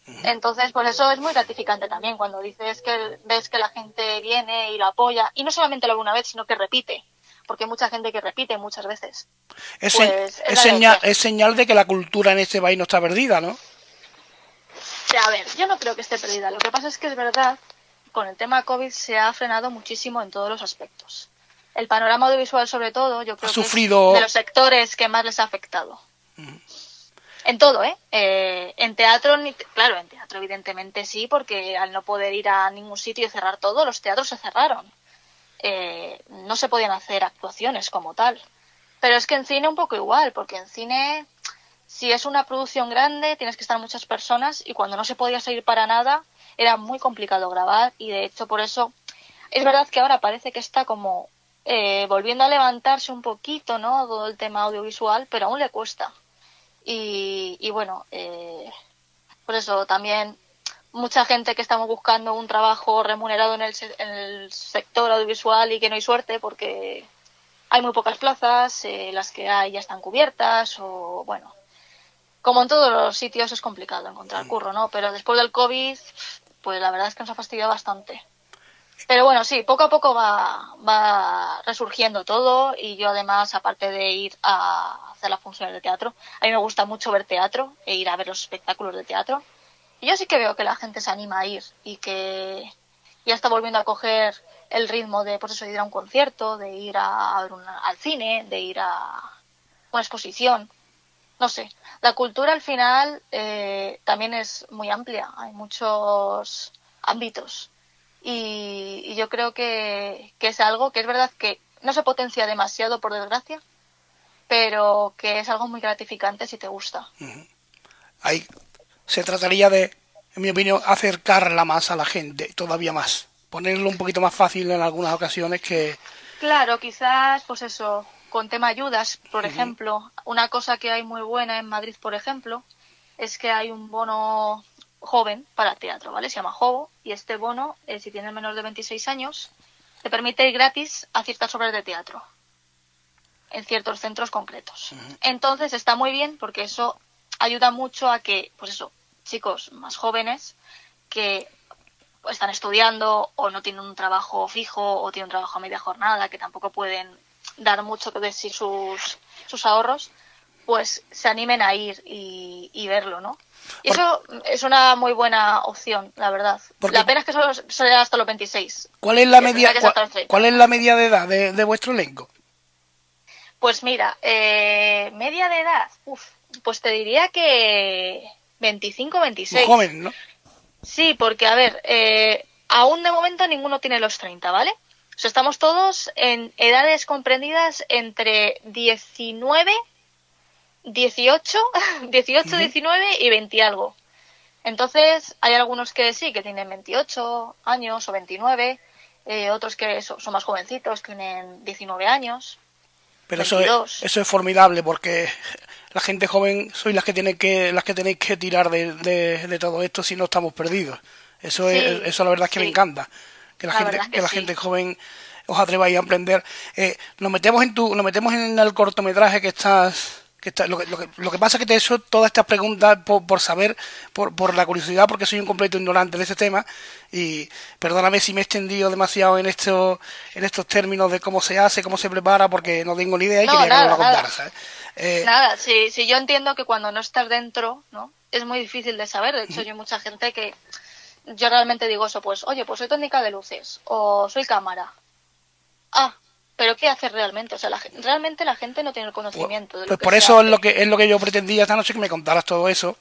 Entonces, por eso es muy gratificante también cuando dices que ves que la gente viene y lo apoya, y no solamente lo ve una vez, sino que repite, porque hay mucha gente que repite muchas veces. Es, pues, señal, es señal de que la cultura en este país no está perdida, ¿no? A ver, yo no creo que esté perdida. Lo que pasa es que es verdad, con el tema COVID se ha frenado muchísimo en todos los aspectos. El panorama audiovisual, sobre todo, yo creo que es de los sectores que más les ha afectado. En todo, ¿eh? ¿eh? En teatro, claro, en teatro evidentemente sí, porque al no poder ir a ningún sitio y cerrar todo, los teatros se cerraron. Eh, no se podían hacer actuaciones como tal. Pero es que en cine un poco igual, porque en cine, si es una producción grande, tienes que estar muchas personas y cuando no se podía salir para nada, era muy complicado grabar y de hecho por eso es verdad que ahora parece que está como eh, volviendo a levantarse un poquito, ¿no? Todo el tema audiovisual, pero aún le cuesta. Y, bueno, eh, por eso también mucha gente que estamos buscando un trabajo remunerado en el, en el sector audiovisual y que no hay suerte porque hay muy pocas plazas, eh, las que hay ya están cubiertas o bueno, como en todos los sitios es complicado encontrar curro, ¿no? Pero después del COVID, pues la verdad es que nos ha fastidiado bastante. Pero bueno, sí, poco a poco va, va resurgiendo todo y yo además, aparte de ir a hacer las funciones de teatro, a mí me gusta mucho ver teatro e ir a ver los espectáculos de teatro. Y yo sí que veo que la gente se anima a ir y que ya está volviendo a coger el ritmo de, pues eso, de ir a un concierto, de ir a, al cine, de ir a una exposición. No sé, la cultura al final eh, también es muy amplia, hay muchos ámbitos y, yo creo que, es algo que es verdad que no se potencia demasiado, por desgracia, pero que es algo muy gratificante si te gusta. Ahí se trataría de, en mi opinión, acercarla más a la gente, todavía más. Ponerlo un poquito más fácil en algunas ocasiones que... Claro, quizás, pues eso, con tema ayudas, por ejemplo. Una cosa que hay muy buena en Madrid, por ejemplo, es que hay un bono joven para teatro, ¿vale? Se llama Jovo y este bono, eh, si tienes menos de 26 años, te permite ir gratis a ciertas obras de teatro en ciertos centros concretos. Entonces está muy bien porque eso ayuda mucho a que, pues eso, chicos más jóvenes que están estudiando o no tienen un trabajo fijo o tienen un trabajo a media jornada que tampoco pueden dar mucho que decir sus, sus ahorros, pues se animen a ir y verlo, ¿no? Y eso es una muy buena opción, la verdad. La pena es que solo será hasta los 26. ¿Cuál es la media, cuál, es la media de edad de, vuestro elenco? Pues mira, eh, media de edad, pues te diría que 25, 26. Muy joven, ¿no? Sí, porque a ver, eh, aún de momento ninguno tiene los 30, ¿vale? O sea, estamos todos en edades comprendidas entre 19 18, 18, 19 y 20 algo. Entonces, hay algunos que sí, que tienen 28 años o 29, eh, otros que son, más jovencitos, tienen 19 años. Pero eso es, eso es formidable porque la gente joven sois las que tienen que las que tenéis que tirar de, de, todo esto si no estamos perdidos. Eso es eso la verdad es que me encanta que la gente que, la gente joven os atreváis a aprender. Eh, nos metemos en tu nos metemos en el cortometraje que estás lo, que, lo, que, pasa es que te he hecho todas estas preguntas por, saber, por, por, la curiosidad, porque soy un completo ignorante de este tema. Y perdóname si me he extendido demasiado en, esto, en estos términos de cómo se hace, cómo se prepara, porque no tengo ni idea y quería que me lo contaras. ¿sabes? Eh, nada, sí, sí, yo entiendo que cuando no estás dentro, ¿no? Es muy difícil de saber. De hecho, hay mucha gente que. Yo realmente digo eso, pues, oye, pues soy técnica de luces, o soy cámara. Ah, pero ¿qué hace realmente? O sea, realmente la gente no tiene el conocimiento. de lo pues por eso es lo que es lo que yo pretendía esta noche que me contaras todo eso.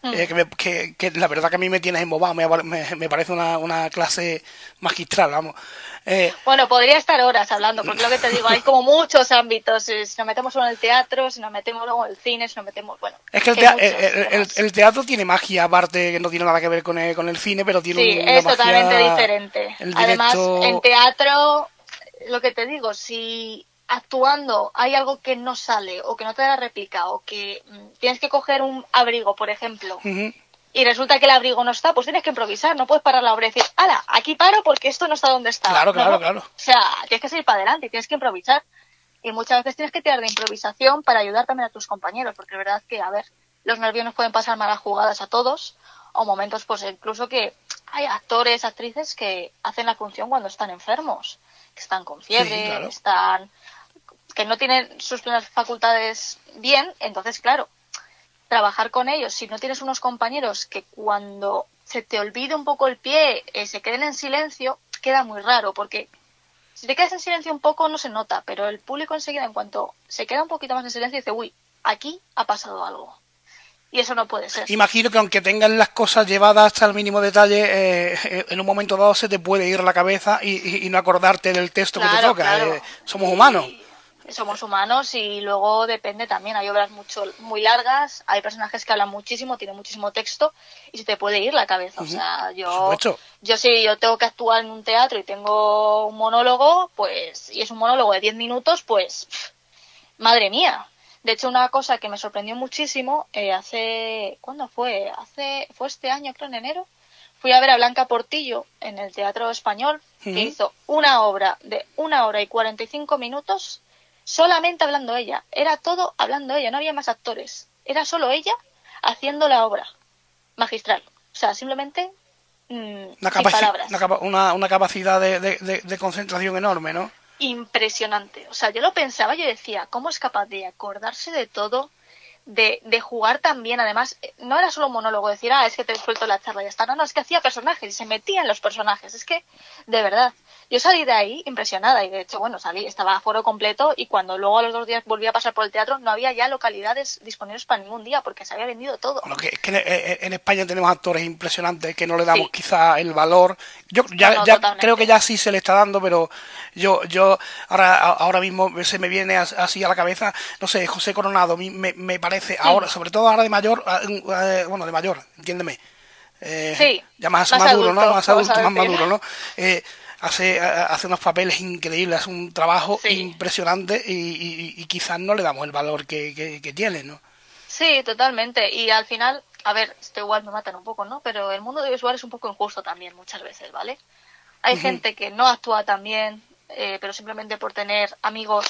Mm. Eh, que, que, la verdad que a mí me tienes embobado, me, me, parece una, una, clase magistral, vamos. Eh, bueno, podría estar horas hablando, porque lo que te digo, hay como muchos ámbitos. Si nos metemos en el teatro, si nos metemos luego en el cine, si nos metemos. Bueno. Es que el, teatro tiene magia, aparte que no tiene nada que ver con el, con el cine, pero tiene sí, es totalmente diferente. Además, en teatro lo que te digo, si actuando hay algo que no sale o que no te da réplica o que mm, tienes que coger un abrigo, por ejemplo, y resulta que el abrigo no está, pues tienes que improvisar, no puedes parar la obra y decir, ¡hala! Aquí paro porque esto no está donde está. Claro, claro, claro. O sea, tienes que seguir para adelante, tienes que improvisar. Y muchas veces tienes que tirar de improvisación para ayudar también a tus compañeros, porque es verdad que, a ver, los nervios nos pueden pasar malas jugadas a todos, o momentos, pues incluso que hay actores, actrices que hacen la función cuando están enfermos que están con fiebre, están que no tienen sus plenas facultades bien, entonces claro, trabajar con ellos, si no tienes unos compañeros que cuando se te olvide un poco el pie eh, se queden en silencio, queda muy raro, porque si te quedas en silencio un poco no se nota, pero el público enseguida en cuanto se queda un poquito más en silencio dice, uy, aquí ha pasado algo. Y eso no puede ser. Imagino que aunque tengan las cosas llevadas hasta el mínimo detalle, eh, en un momento dado se te puede ir la cabeza y, no acordarte del texto que te toca. Eh, somos humanos. somos humanos y luego depende también. Hay obras mucho, muy largas, hay personajes que hablan muchísimo, tienen muchísimo texto y se te puede ir la cabeza. O sea, yo, yo si yo tengo que actuar en un teatro y tengo un monólogo, pues, y es un monólogo de 10 minutos, pues, madre mía, de hecho, una cosa que me sorprendió muchísimo, eh, hace, ¿cuándo fue? Hace, fue este año, creo, en enero. Fui a ver a Blanca Portillo en el Teatro Español, que hizo una obra de una hora y cuarenta y cinco minutos solamente hablando ella. Era todo hablando ella, no había más actores. Era solo ella haciendo la obra magistral. O sea, simplemente mm, una, una, capacidad de, de, concentración enorme, ¿no? Impresionante. O sea, yo lo pensaba, yo decía, ¿cómo es capaz de acordarse de todo? De, de jugar también, además, eh, no era solo un monólogo, decir, ah, es que te he suelto la charla ya está. No, no, es que hacía personajes y se metía en los personajes. Es que, de verdad, yo salí de ahí impresionada y de hecho, bueno, salí, estaba a foro completo y cuando luego a los dos días volví a pasar por el teatro no había ya localidades disponibles para ningún día porque se había vendido todo. Bueno, que, que en, España tenemos actores impresionantes que no le damos quizá el valor. Yo ya, ya creo que ya sí se le está dando, pero yo yo ahora ahora mismo se me viene así a la cabeza, no sé, José Coronado, me, me parece, ahora sobre todo ahora de mayor, bueno, de mayor, entiéndeme. Eh, sí, ya más, maduro, ¿no? Más adulto, más maduro, ¿no? Eh, hace, hace unos papeles increíbles, hace un trabajo impresionante y, quizás no le damos el valor que, que, tiene, ¿no? Sí, totalmente. Y al final, a ver, esto igual me matan un poco, ¿no? Pero el mundo visual es un poco injusto también muchas veces, ¿vale? Hay gente que no actúa tan bien, eh, pero simplemente por tener amigos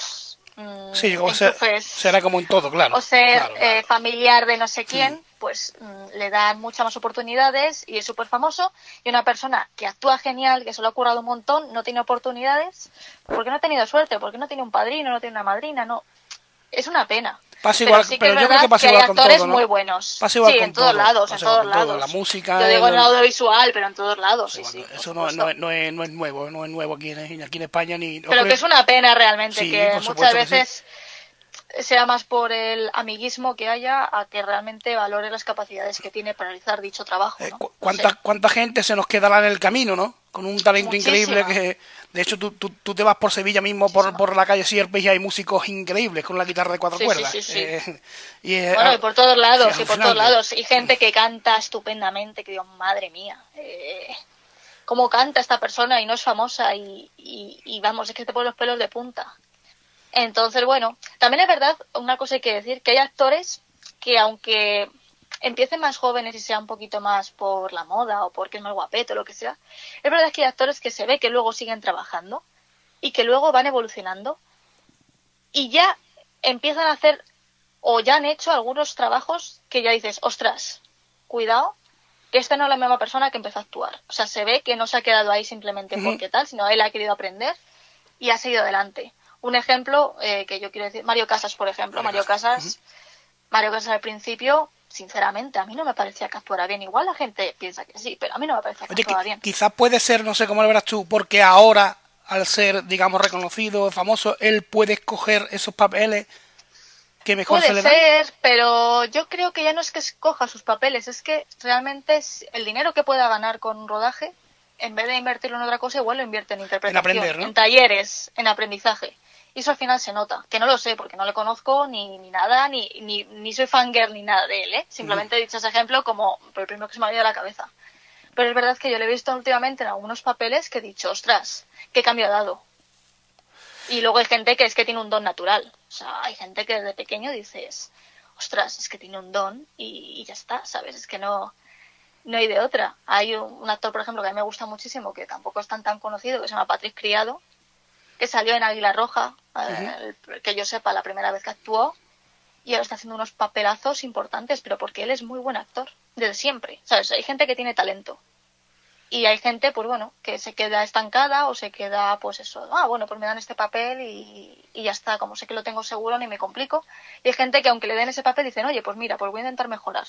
mm, sí, o será como en todo, claro. O ser eh, familiar de no sé quién, pues mm, le dan muchas más oportunidades y es súper famoso. Y una persona que actúa genial, que se lo ha currado un montón, no tiene oportunidades porque no ha tenido suerte, porque no tiene un padrino, no tiene una madrina, no. Es una pena. Pasa igual, pero, sí que yo creo que pasa igual hay actores muy buenos. Pasa igual sí, en todos lados, en todos lados. La música. Yo digo en audiovisual, pero en todos lados, sí, sí. Eso no, no, no, es, no es nuevo, no es nuevo aquí en, aquí en España ni. Pero que es una pena realmente que muchas veces sea más por el amiguismo que haya a que realmente valore las capacidades que tiene para realizar dicho trabajo. Eh, ¿cuánta, ¿Cuánta gente se nos quedará en el camino, no? Con un talento increíble que, de hecho, tú, tú, tú, te vas por Sevilla mismo, por, por la calle Sierpes y hay músicos increíbles con la guitarra de cuatro cuerdas. Eh, y, bueno, y por todos lados, y por todos lados. Y gente que canta estupendamente, que digo, madre mía, eh, cómo canta esta persona y no es famosa y, y, y vamos, es que te pones los pelos de punta. Entonces, bueno, también es verdad, una cosa hay que decir, que hay actores que aunque empiecen más jóvenes y sean un poquito más por la moda o porque es más guapeto o lo que sea, es verdad que hay actores que se ve que luego siguen trabajando y que luego van evolucionando y ya empiezan a hacer o ya han hecho algunos trabajos que ya dices, ostras, cuidado, que esta no es la misma persona que empezó a actuar. O sea, se ve que no se ha quedado ahí simplemente porque tal, sino él ha querido aprender y ha seguido adelante. Un ejemplo eh, que yo quiero decir, Mario Casas, por ejemplo. Mario Casas, Mario Casas al principio, sinceramente, a mí no me parecía que actuara bien. Igual la gente piensa que sí, pero a mí no me parecía que actuara bien. Quizás puede ser, no sé cómo lo verás tú, porque ahora, al ser, digamos, reconocido, famoso, él puede escoger esos papeles que mejor puede se le ser, pero yo creo que ya no es que escoja sus papeles, es que realmente el dinero que pueda ganar con un rodaje, en vez de invertirlo en otra cosa, igual lo invierte en interpretación, en talleres, en aprendizaje. Y eso al final se nota, que no lo sé porque no le conozco ni, ni nada, ni, ni, ni soy fangirl ni nada de él, ¿eh? Simplemente he dicho ese ejemplo como por el primero que se me ha ido a la cabeza. Pero es verdad que yo le he visto últimamente en algunos papeles que he dicho, ostras, qué cambio ha dado. Y luego hay gente que es que tiene un don natural. O sea, hay gente que desde pequeño dices, ostras, es que tiene un don y, ya está, ¿sabes? Es que no, no hay de otra. Hay un, actor, por ejemplo, que a mí me gusta muchísimo, que tampoco es tan tan conocido, que se llama Patrick Criado, que salió en Águila Roja, eh, que yo sepa, la primera vez que actuó, y ahora está haciendo unos papelazos importantes, pero porque él es muy buen actor, desde siempre. ¿Sabes? Hay gente que tiene talento. Y hay gente, pues bueno, que se queda estancada o se queda, pues eso, ah, bueno, pues me dan este papel y, y ya está, como sé que lo tengo seguro, ni me complico. Y hay gente que aunque le den ese papel dicen, oye, pues mira, pues voy a intentar mejorar.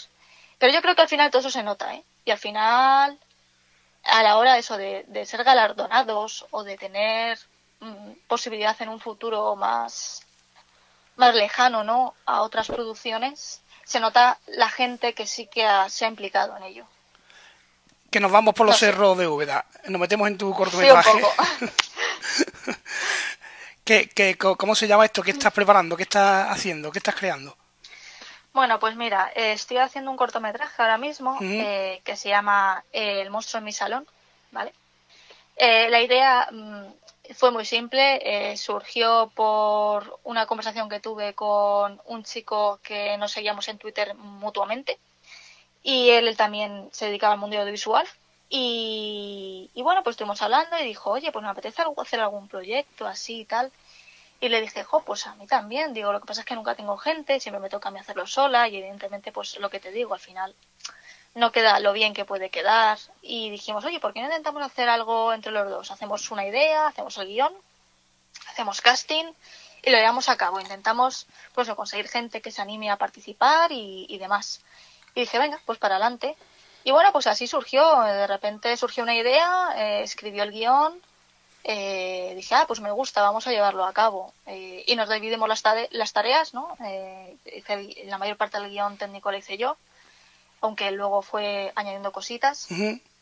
Pero yo creo que al final todo eso se nota, ¿eh? Y al final, a la hora de eso, de, de ser galardonados o de tener posibilidad en un futuro más, más lejano, ¿no? A otras producciones, se nota la gente que sí que se ha implicado en ello. Que nos vamos por los cerros de Úbeda. Nos metemos en tu cortometraje. ¿Qué, cómo se llama esto? ¿Qué estás preparando? ¿Qué estás haciendo? ¿Qué estás creando? Bueno, pues mira, eh, estoy haciendo un cortometraje ahora mismo eh, que se llama eh, El monstruo en mi salón, ¿vale? la idea mm, fue muy simple, surgió por una conversación que tuve con un chico que nos seguíamos en Twitter mutuamente y él, también se dedicaba al mundo audiovisual y, y, bueno, pues estuvimos hablando y dijo, oye, pues me apetece hacer algún proyecto así y tal. Y le dije, jo, pues a mí también. Digo, lo que pasa es que nunca tengo gente, siempre me toca a mí hacerlo sola y evidentemente, pues lo que te digo, al final no queda lo bien que puede quedar. Y dijimos, oye, ¿por qué no intentamos hacer algo entre los dos? Hacemos una idea, hacemos el guion, hacemos casting y lo llevamos a cabo. Intentamos, pues, conseguir gente que se anime a participar y, demás. Y dije, venga, pues para adelante. Y bueno, pues así surgió. De repente surgió una idea, eh, escribió el guion eh, dije, ah, pues me gusta, vamos a llevarlo a cabo. Eh, y nos dividimos las, las tareas, ¿no? Eh, la mayor parte del guion técnico la hice yo, aunque luego fue añadiendo cositas.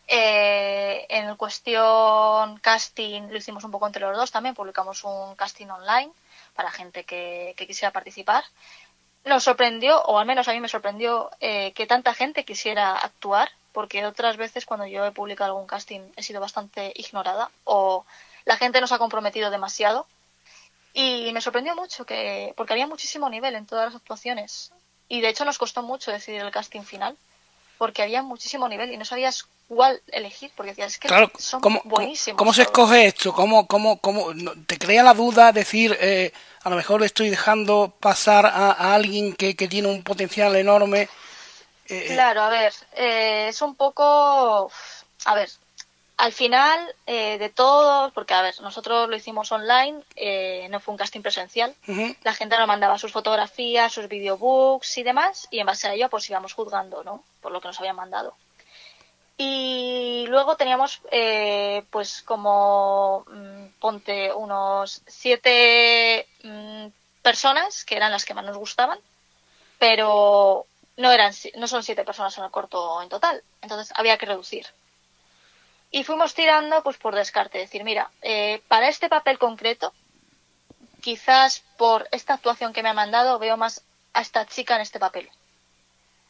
en cuestión casting lo hicimos un poco entre los dos también, publicamos un casting online para gente que, que quisiera participar. Nos sorprendió, o al menos a mí me sorprendió, que tanta gente quisiera actuar, porque otras veces cuando yo he publicado algún casting he sido bastante ignorada o la gente nos ha comprometido demasiado. Y me sorprendió mucho que, porque había muchísimo nivel en todas las actuaciones. Y de hecho nos costó mucho decidir el casting final, porque había muchísimo nivel y no sabías cuál elegir, porque decías, es que son ¿cómo, buenísimos. ¿Cómo se escoge esto? ¿Cómo, cómo, cómo te crea la duda decir, eh, a lo mejor estoy dejando pasar a, alguien que, que, tiene un potencial enorme? Eh, eh, claro, a ver, es un poco, a ver, al final eh, de todos, porque a ver, nosotros lo hicimos online, eh, no fue un casting presencial, la gente nos mandaba sus fotografías, sus videobooks y demás, y en base a ello pues íbamos juzgando, ¿no? Por lo que nos habían mandado. Y luego teníamos eh, pues como, mm, ponte, unos siete mm, personas, que eran las que más nos gustaban, pero no, eran, no son siete personas en el corto en total, entonces había que reducir. Y fuimos tirando pues por descarte, decir, mira, eh, para este papel concreto, quizás por esta actuación que me ha mandado veo más a esta chica en este papel.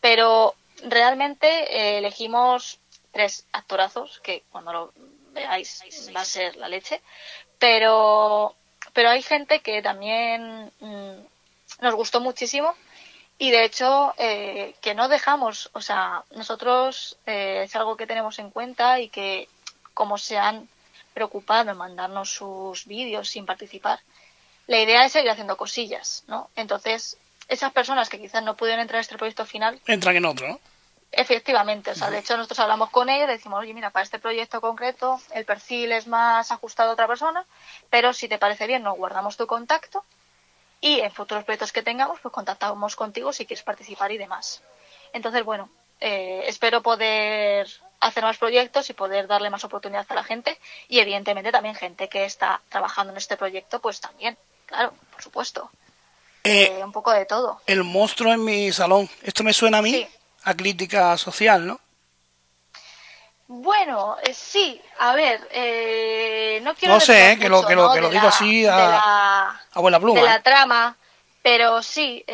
Pero realmente eh, elegimos tres actorazos, que cuando lo veáis va a ser la leche, pero, pero hay gente que también mm, nos gustó muchísimo y de hecho, eh, que no dejamos, o sea, nosotros eh, es algo que tenemos en cuenta y que como se han preocupado en mandarnos sus vídeos sin participar, la idea es seguir haciendo cosillas, ¿no? Entonces, esas personas que quizás no pudieron entrar a este proyecto final... Entran en otro, ¿no? Efectivamente, o sea, de hecho nosotros hablamos con ellos, decimos, oye, mira, para este proyecto concreto el perfil es más ajustado a otra persona, pero si te parece bien, nos guardamos tu contacto y en futuros proyectos que tengamos, pues contactamos contigo si quieres participar y demás. Entonces, bueno, eh, espero poder hacer más proyectos y poder darle más oportunidad a la gente y evidentemente también gente que está trabajando en este proyecto, pues también, claro, por supuesto. Eh, eh, un poco de todo. El monstruo en mi salón. Esto me suena a mí a crítica social, ¿no? Bueno, eh, sí, a ver, eh, no quiero... No sé, eh, que, lo, que, lo, que lo digo así a, la, abuela pluma. De la trama, pero sí,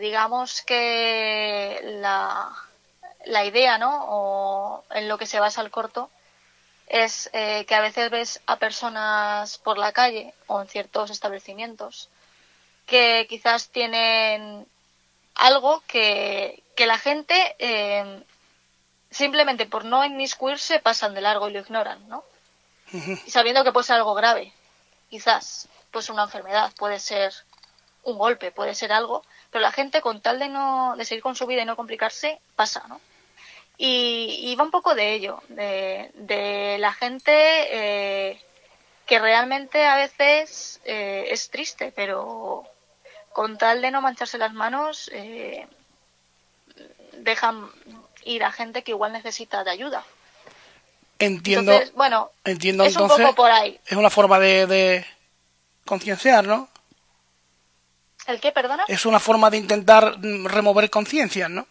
digamos que la, la idea, ¿no? O en lo que se basa el corto, es que a veces ves a personas por la calle o en ciertos establecimientos que quizás tienen algo que, que la gente eh, simplemente por no inmiscuirse pasan de largo y lo ignoran, ¿no? Y sabiendo que puede ser algo grave, quizás, pues una enfermedad, puede ser un golpe, puede ser algo, pero la gente con tal de no de seguir con su vida y no complicarse, pasa, ¿no? Y, va un poco de ello, de, la gente eh, que realmente a veces eh, es triste, pero con tal de no mancharse las manos, eh, dejan ir a gente que igual necesita de ayuda. Entiendo. bueno, entiendo es un poco por ahí. Es una forma de, de concienciar, ¿no? ¿El qué, perdona? Es una forma de intentar remover conciencias, ¿no?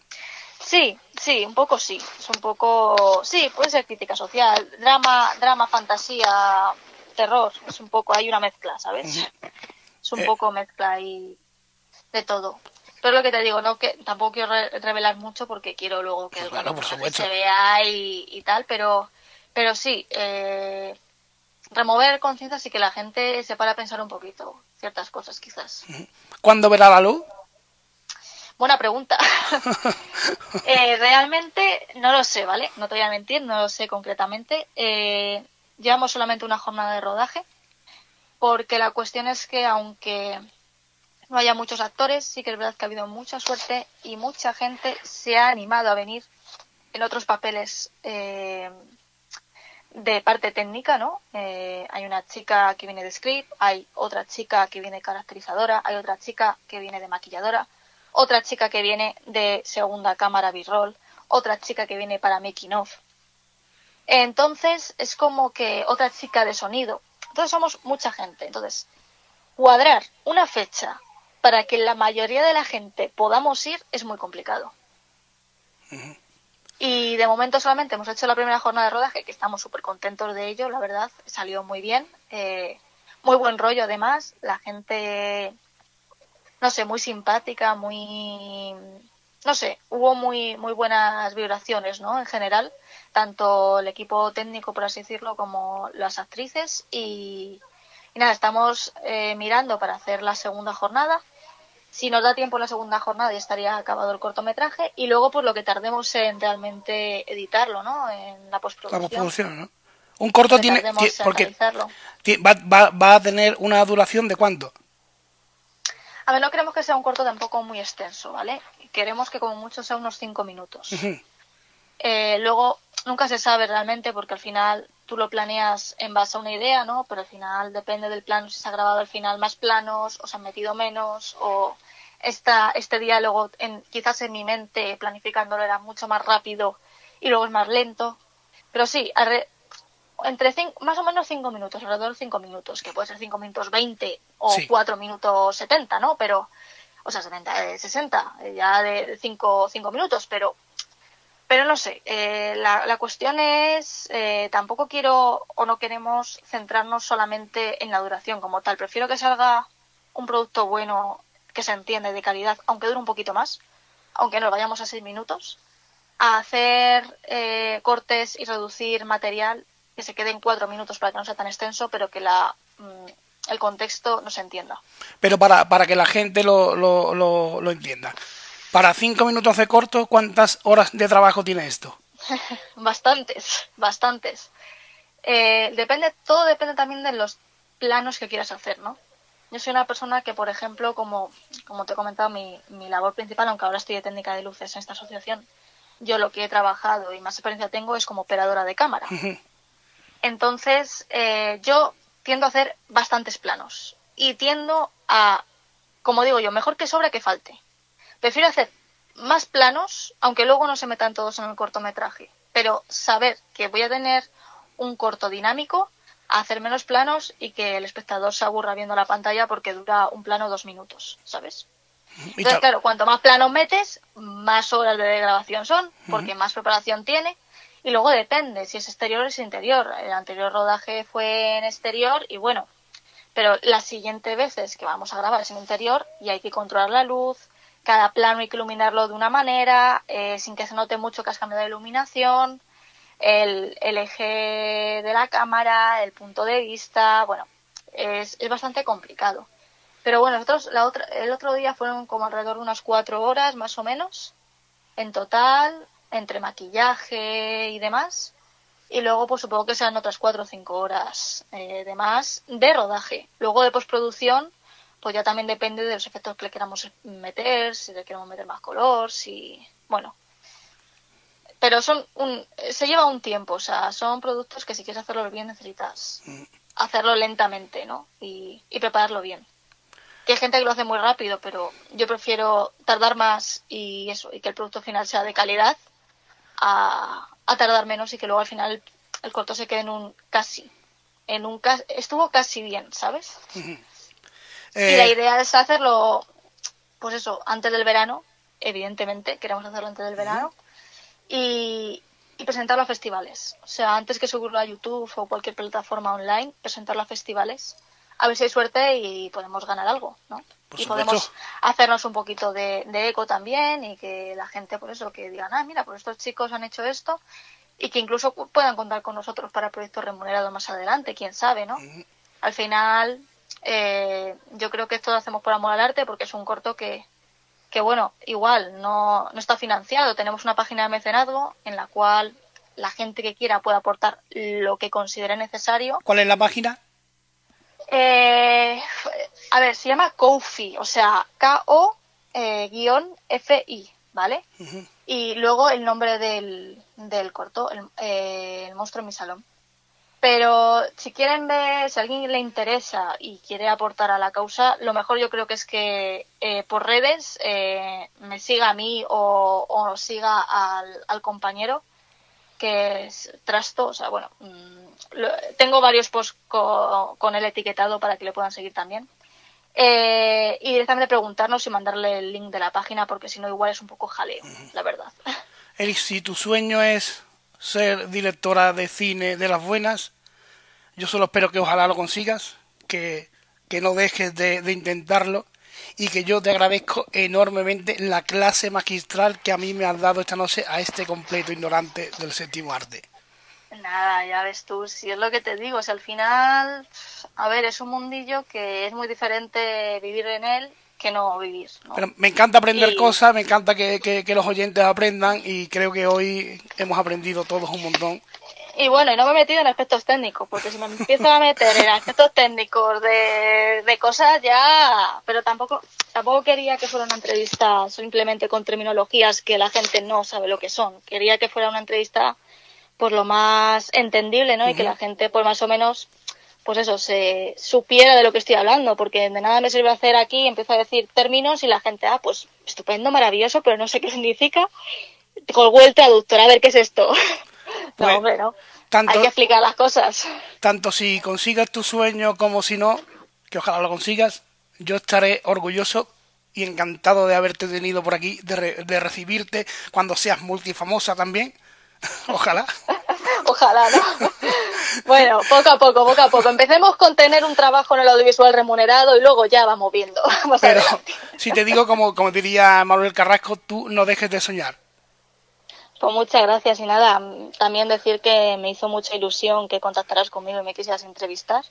Sí, sí, un poco sí. Es un poco. Sí, puede ser crítica social. Drama, drama, fantasía, terror. Es un poco. Hay una mezcla, ¿sabes? Es un Eh. poco mezcla y. de todo. Pero lo que te digo, no que tampoco quiero re- revelar mucho porque quiero luego que Claro, cortometraje supuesto. se vea y, y tal, pero, pero sí, eh, remover conciencias y que la gente se para a pensar un poquito ciertas cosas, quizás. ¿Cuándo verá la luz? Buena pregunta. Eh, realmente no lo sé, ¿vale? No te voy a mentir, no lo sé concretamente. Eh, llevamos solamente una jornada de rodaje, porque la cuestión es que aunque no haya muchos actores, sí que es verdad que ha habido mucha suerte y mucha gente se ha animado a venir en otros papeles eh, de parte técnica, ¿no? Eh, hay una chica que viene de script, hay otra chica que viene caracterizadora, hay otra chica que viene de maquilladora, otra chica que viene de segunda cámara B-roll, otra chica que viene para making of. Entonces es como que otra chica de sonido. Entonces somos mucha gente. Entonces, cuadrar una fecha para que la mayoría de la gente podamos ir es muy complicado. Y de momento solamente hemos hecho la primera jornada de rodaje, que estamos súper contentos de ello, la verdad, salió muy bien. eh, muy buen rollo además, la gente, no sé, muy simpática, muy... No sé, hubo muy, muy buenas vibraciones, ¿no? En general, tanto el equipo técnico, por así decirlo, como las actrices. Y, y nada, estamos eh, mirando para hacer la segunda jornada. Si nos da tiempo en la segunda jornada ya estaría acabado el cortometraje y luego pues lo que tardemos en realmente editarlo, ¿no? En la La postproducción. postproducción, ¿no? Un corto tiene... porque va, va- va a tener una duración de cuánto? A ver, no queremos que sea un corto tampoco muy extenso, ¿vale? Queremos que como mucho sea unos cinco minutos. Eh, luego, nunca se sabe realmente porque al final tú lo planeas en base a una idea, ¿no? Pero al final depende del plano, si se ha grabado al final más planos o se han metido menos o esta, este diálogo en, quizás en mi mente planificándolo era mucho más rápido y luego es más lento. Pero sí, arre- entre cin- más o menos cinco minutos, alrededor de cinco minutos, que puede ser cinco minutos 20 o Sí. cuatro minutos 70, ¿no? Pero, o sea, 70, eh, 60, eh, ya de cinco, cinco minutos, pero pero no sé, eh, la, cuestión es, eh, tampoco quiero o no queremos centrarnos solamente en la duración como tal. Prefiero que salga un producto bueno, que se entienda y de calidad, aunque dure un poquito más, aunque nos vayamos a seis minutos, a hacer eh, cortes y reducir material que se quede en cuatro minutos para que no sea tan extenso, pero que la, mm, el contexto no se entienda. Pero para, para que la gente lo, lo, lo, lo entienda. Para cinco minutos de corto, ¿cuántas horas de trabajo tiene esto? Bastantes, bastantes. Eh, depende, todo depende también de los planos que quieras hacer, ¿no? Yo soy una persona que, por ejemplo, como, como te he comentado, mi, mi labor principal, aunque ahora estoy de técnica de luces en esta asociación, yo lo que he trabajado y más experiencia tengo es como operadora de cámara. Entonces, eh, yo tiendo a hacer bastantes planos y tiendo a, como digo yo, mejor que sobra que falte. Prefiero hacer más planos, aunque luego no se metan todos en el cortometraje, pero saber que voy a tener un corto dinámico, hacer menos planos y que el espectador se aburra viendo la pantalla porque dura un plano dos minutos, ¿sabes? Entonces, claro, cuanto más planos metes, más horas de grabación son, porque más preparación tiene. Y luego depende si es exterior o es interior. El anterior rodaje fue en exterior y bueno, pero las siguientes veces que vamos a grabar es en interior y hay que controlar la luz. Cada plano hay que iluminarlo de una manera, eh, sin que se note mucho que has cambiado de iluminación, el, el eje de la cámara, el punto de vista, bueno, es, es bastante complicado. Pero bueno, nosotros la otra, el otro día fueron como alrededor de unas cuatro horas más o menos, en total, entre maquillaje y demás. Y luego, pues supongo que serán otras cuatro o cinco horas eh, de más de rodaje. Luego de postproducción, pues ya también depende de los efectos que le queramos meter, si le queremos meter más color, si. Bueno. Pero son un, se lleva un tiempo, o sea, son productos que si quieres hacerlo bien necesitas hacerlo lentamente, ¿no? Y, y prepararlo bien. Que hay gente que lo hace muy rápido, pero yo prefiero tardar más y eso, y que el producto final sea de calidad a, a tardar menos y que luego al final el, corto se quede en un casi. En un casi, estuvo casi bien, ¿sabes? Y la Eh, idea es hacerlo pues eso, antes del verano, evidentemente, queremos hacerlo antes del verano, y, y presentarlo a festivales. O sea, antes que subirlo a YouTube o cualquier plataforma online, presentarlo a festivales. A ver si hay suerte y podemos ganar algo, ¿no? y podemos hacernos un poquito de, eco también y que la gente, por eso, que digan, ah, mira, pues estos chicos han hecho esto y que incluso puedan contar con nosotros para proyectos remunerados más adelante, quién sabe, ¿no? Al final, eh, yo creo que esto lo hacemos por amor al arte porque es un corto que, que bueno, igual no, no está financiado. Tenemos una página de mecenazgo en la cual la gente que quiera puede aportar lo que considere necesario. ¿Cuál es la página? Eh, a ver, se llama Kofi, o sea, K-O-F-I, ¿vale? Y luego el nombre del, del corto, el, eh, el monstruo en mi salón. Pero si quieren ver, si a alguien le interesa y quiere aportar a la causa, lo mejor yo creo que es que eh, por redes eh, me siga a mí o, siga al, compañero que es Trasto. O sea, bueno, mm, tengo varios posts con el etiquetado para que le puedan seguir también. Eh, y directamente preguntarnos y mandarle el link de la página porque si no igual es un poco jaleo, la verdad. Eli, si tu sueño es ser directora de cine de las buenas. Yo solo espero que ojalá lo consigas, que, no dejes de, intentarlo y que yo te agradezco enormemente la clase magistral que a mí me has dado esta noche a este completo ignorante del séptimo arte. Nada, ya ves tú, si es lo que te digo, si al final, a ver, es un mundillo que es muy diferente vivir en él que no vivir. Pero me encanta aprender cosas, me encanta que, los oyentes aprendan y creo que hoy hemos aprendido todos un montón. Y bueno, y no me he metido en aspectos técnicos, porque si me empiezo a meter en aspectos técnicos de, de cosas ya, pero tampoco, tampoco quería que fuera una entrevista simplemente con terminologías que la gente no sabe lo que son. Quería que fuera una entrevista por lo más entendible, ¿no? Y que la gente, por más o menos, pues eso, se supiera de lo que estoy hablando, porque de nada me sirve hacer aquí, empiezo a decir términos y la gente, ah, pues estupendo, maravilloso, pero no sé qué significa. Colgó el traductor, a ver qué es esto. no, pues, hombre, no. Hay que explicar las cosas. Tanto si consigas tu sueño como si no, que ojalá lo consigas, yo estaré orgulloso y encantado de haberte tenido por aquí, de, de recibirte cuando seas multifamosa también. ojalá. ojalá, ¿no? Bueno, poco a poco, poco a poco. Empecemos con tener un trabajo en el audiovisual remunerado y luego ya vamos viendo. Pero si te digo, como, como diría Manuel Carrasco, tú no dejes de soñar. Pues muchas gracias y nada, también decir que me hizo mucha ilusión que contactaras conmigo y me quisieras entrevistar.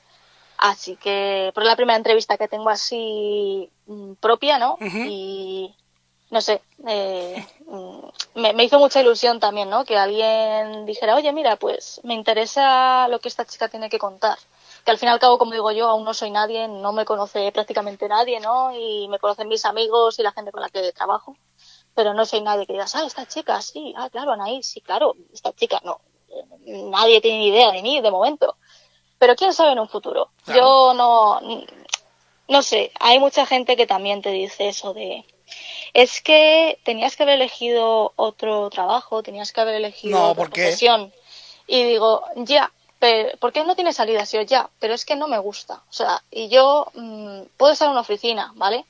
Así que, por la primera entrevista que tengo así mm, propia, ¿no? Y no sé, eh, me, me, hizo mucha ilusión también, ¿no? Que alguien dijera, oye, mira, pues me interesa lo que esta chica tiene que contar. Que al fin y al cabo, como digo yo, aún no soy nadie, no me conoce prácticamente nadie, ¿no? Y me conocen mis amigos y la gente con la que trabajo. Pero no soy nadie que digas, ah, esta chica, sí, ah, claro, Anaí, sí, claro, esta chica, no. Nadie tiene ni idea de mí de momento. Pero quién sabe en un futuro. Yo no, no sé, hay mucha gente que también te dice eso de, es que tenías que haber elegido otro trabajo, tenías que haber elegido no, otra profesión. Y digo, ya, pero, ¿por qué no tiene salida? Si yo ya, pero es que no me gusta. O sea, y yo mm, puedo estar en una oficina, ¿vale?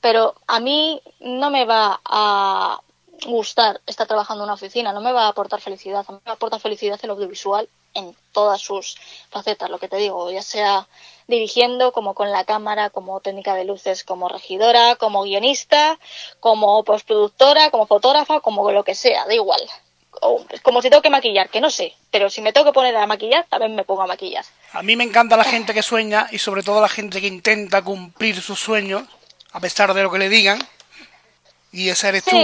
Pero a mí no me va a gustar estar trabajando en una oficina, no me va a aportar felicidad, a mí me aporta felicidad el audiovisual en todas sus facetas, lo que te digo, ya sea dirigiendo, como con la cámara, como técnica de luces, como regidora, como guionista, como postproductora, como fotógrafa, como lo que sea, da igual. como si tengo que maquillar, que no sé, pero si me tengo que poner a maquillar, también me pongo a maquillar. A mí me encanta la gente que sueña y sobre todo la gente que intenta cumplir sus sueños, a pesar de lo que le digan y ese eres tú.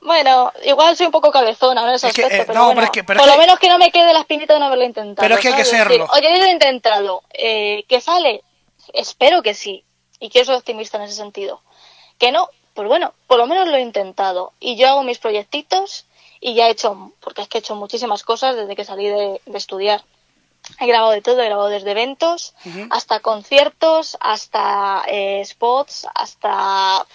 Bueno, igual soy un poco cabezona en ese aspecto, pero, bueno, por lo menos que no me quede la espinita de no haberlo intentado. Pero es que hay que serlo. Oye, yo lo he intentado. Eh, ¿Que sale? Espero que sí. Y quiero ser optimista en ese sentido. Que no, pues bueno, por lo menos lo he intentado. Y yo hago mis proyectitos y ya he hecho, porque es que he hecho muchísimas cosas desde que salí de, estudiar. He grabado de todo, he grabado desde eventos hasta conciertos, hasta eh, spots, hasta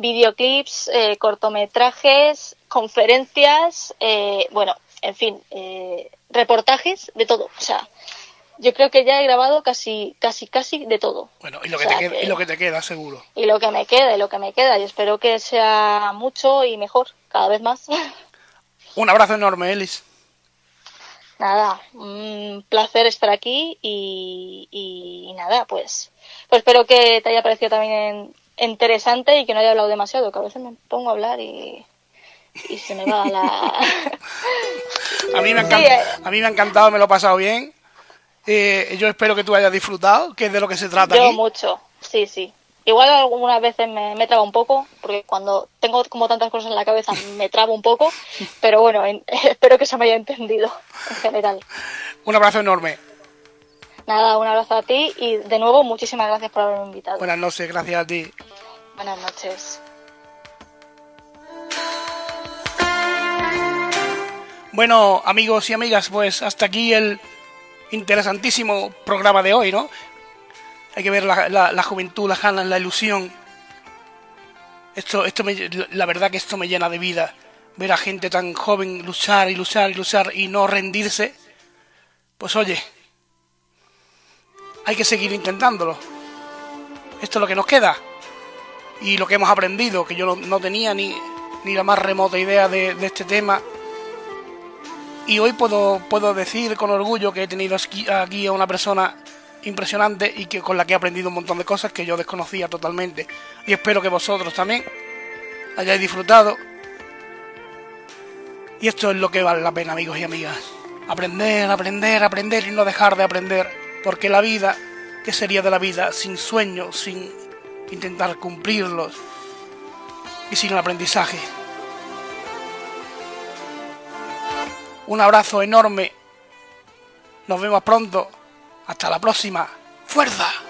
videoclips, eh, cortometrajes, conferencias, eh, bueno, en fin, eh, reportajes, de todo. O sea, yo creo que ya he grabado casi, casi, casi de todo. Bueno, y lo que, te, queda, y lo que te queda, seguro. Y lo que me queda, y lo que me queda. Y espero que sea mucho y mejor, cada vez más. Un abrazo enorme, Elis. Nada, un placer estar aquí y, y, nada, pues, pues espero que te haya parecido también interesante y que no haya hablado demasiado, que a veces me pongo a hablar y, y se me va la... a, mí me eh. a mí me ha encantado, me lo he pasado bien eh, yo espero que tú hayas disfrutado, que es de lo que se trata. Yo mucho, sí, sí. Igual algunas veces me, me traba un poco, porque cuando tengo como tantas cosas en la cabeza me trabo un poco, pero bueno, espero que se me haya entendido en general. Un abrazo enorme. Nada, un abrazo a ti y de nuevo muchísimas gracias por haberme invitado. Buenas noches, gracias a ti. Buenas noches. Bueno, amigos y amigas, pues hasta aquí el interesantísimo programa de hoy, ¿no? Hay que ver la, la, juventud, las ganas, la ilusión. Esto, esto me, la verdad que esto me llena de vida. Ver a gente tan joven luchar y luchar y luchar y no rendirse. Pues oye, hay que seguir intentándolo. Esto es lo que nos queda. Y lo que hemos aprendido, que yo no, tenía ni, ni la más remota idea de, este tema y hoy puedo, puedo decir con orgullo que he tenido aquí, a una persona impresionante y que con la que he aprendido un montón de cosas que yo desconocía totalmente. Y espero que vosotros también hayáis disfrutado. Y esto es lo que vale la pena, amigos y amigas. Aprender, aprender, aprender y no dejar de aprender. Porque la vida, ¿qué sería de la vida sin sueños, sin intentar cumplirlos y sin el aprendizaje? Un abrazo enorme. Nos vemos pronto. Hasta la próxima. ¡Fuerza!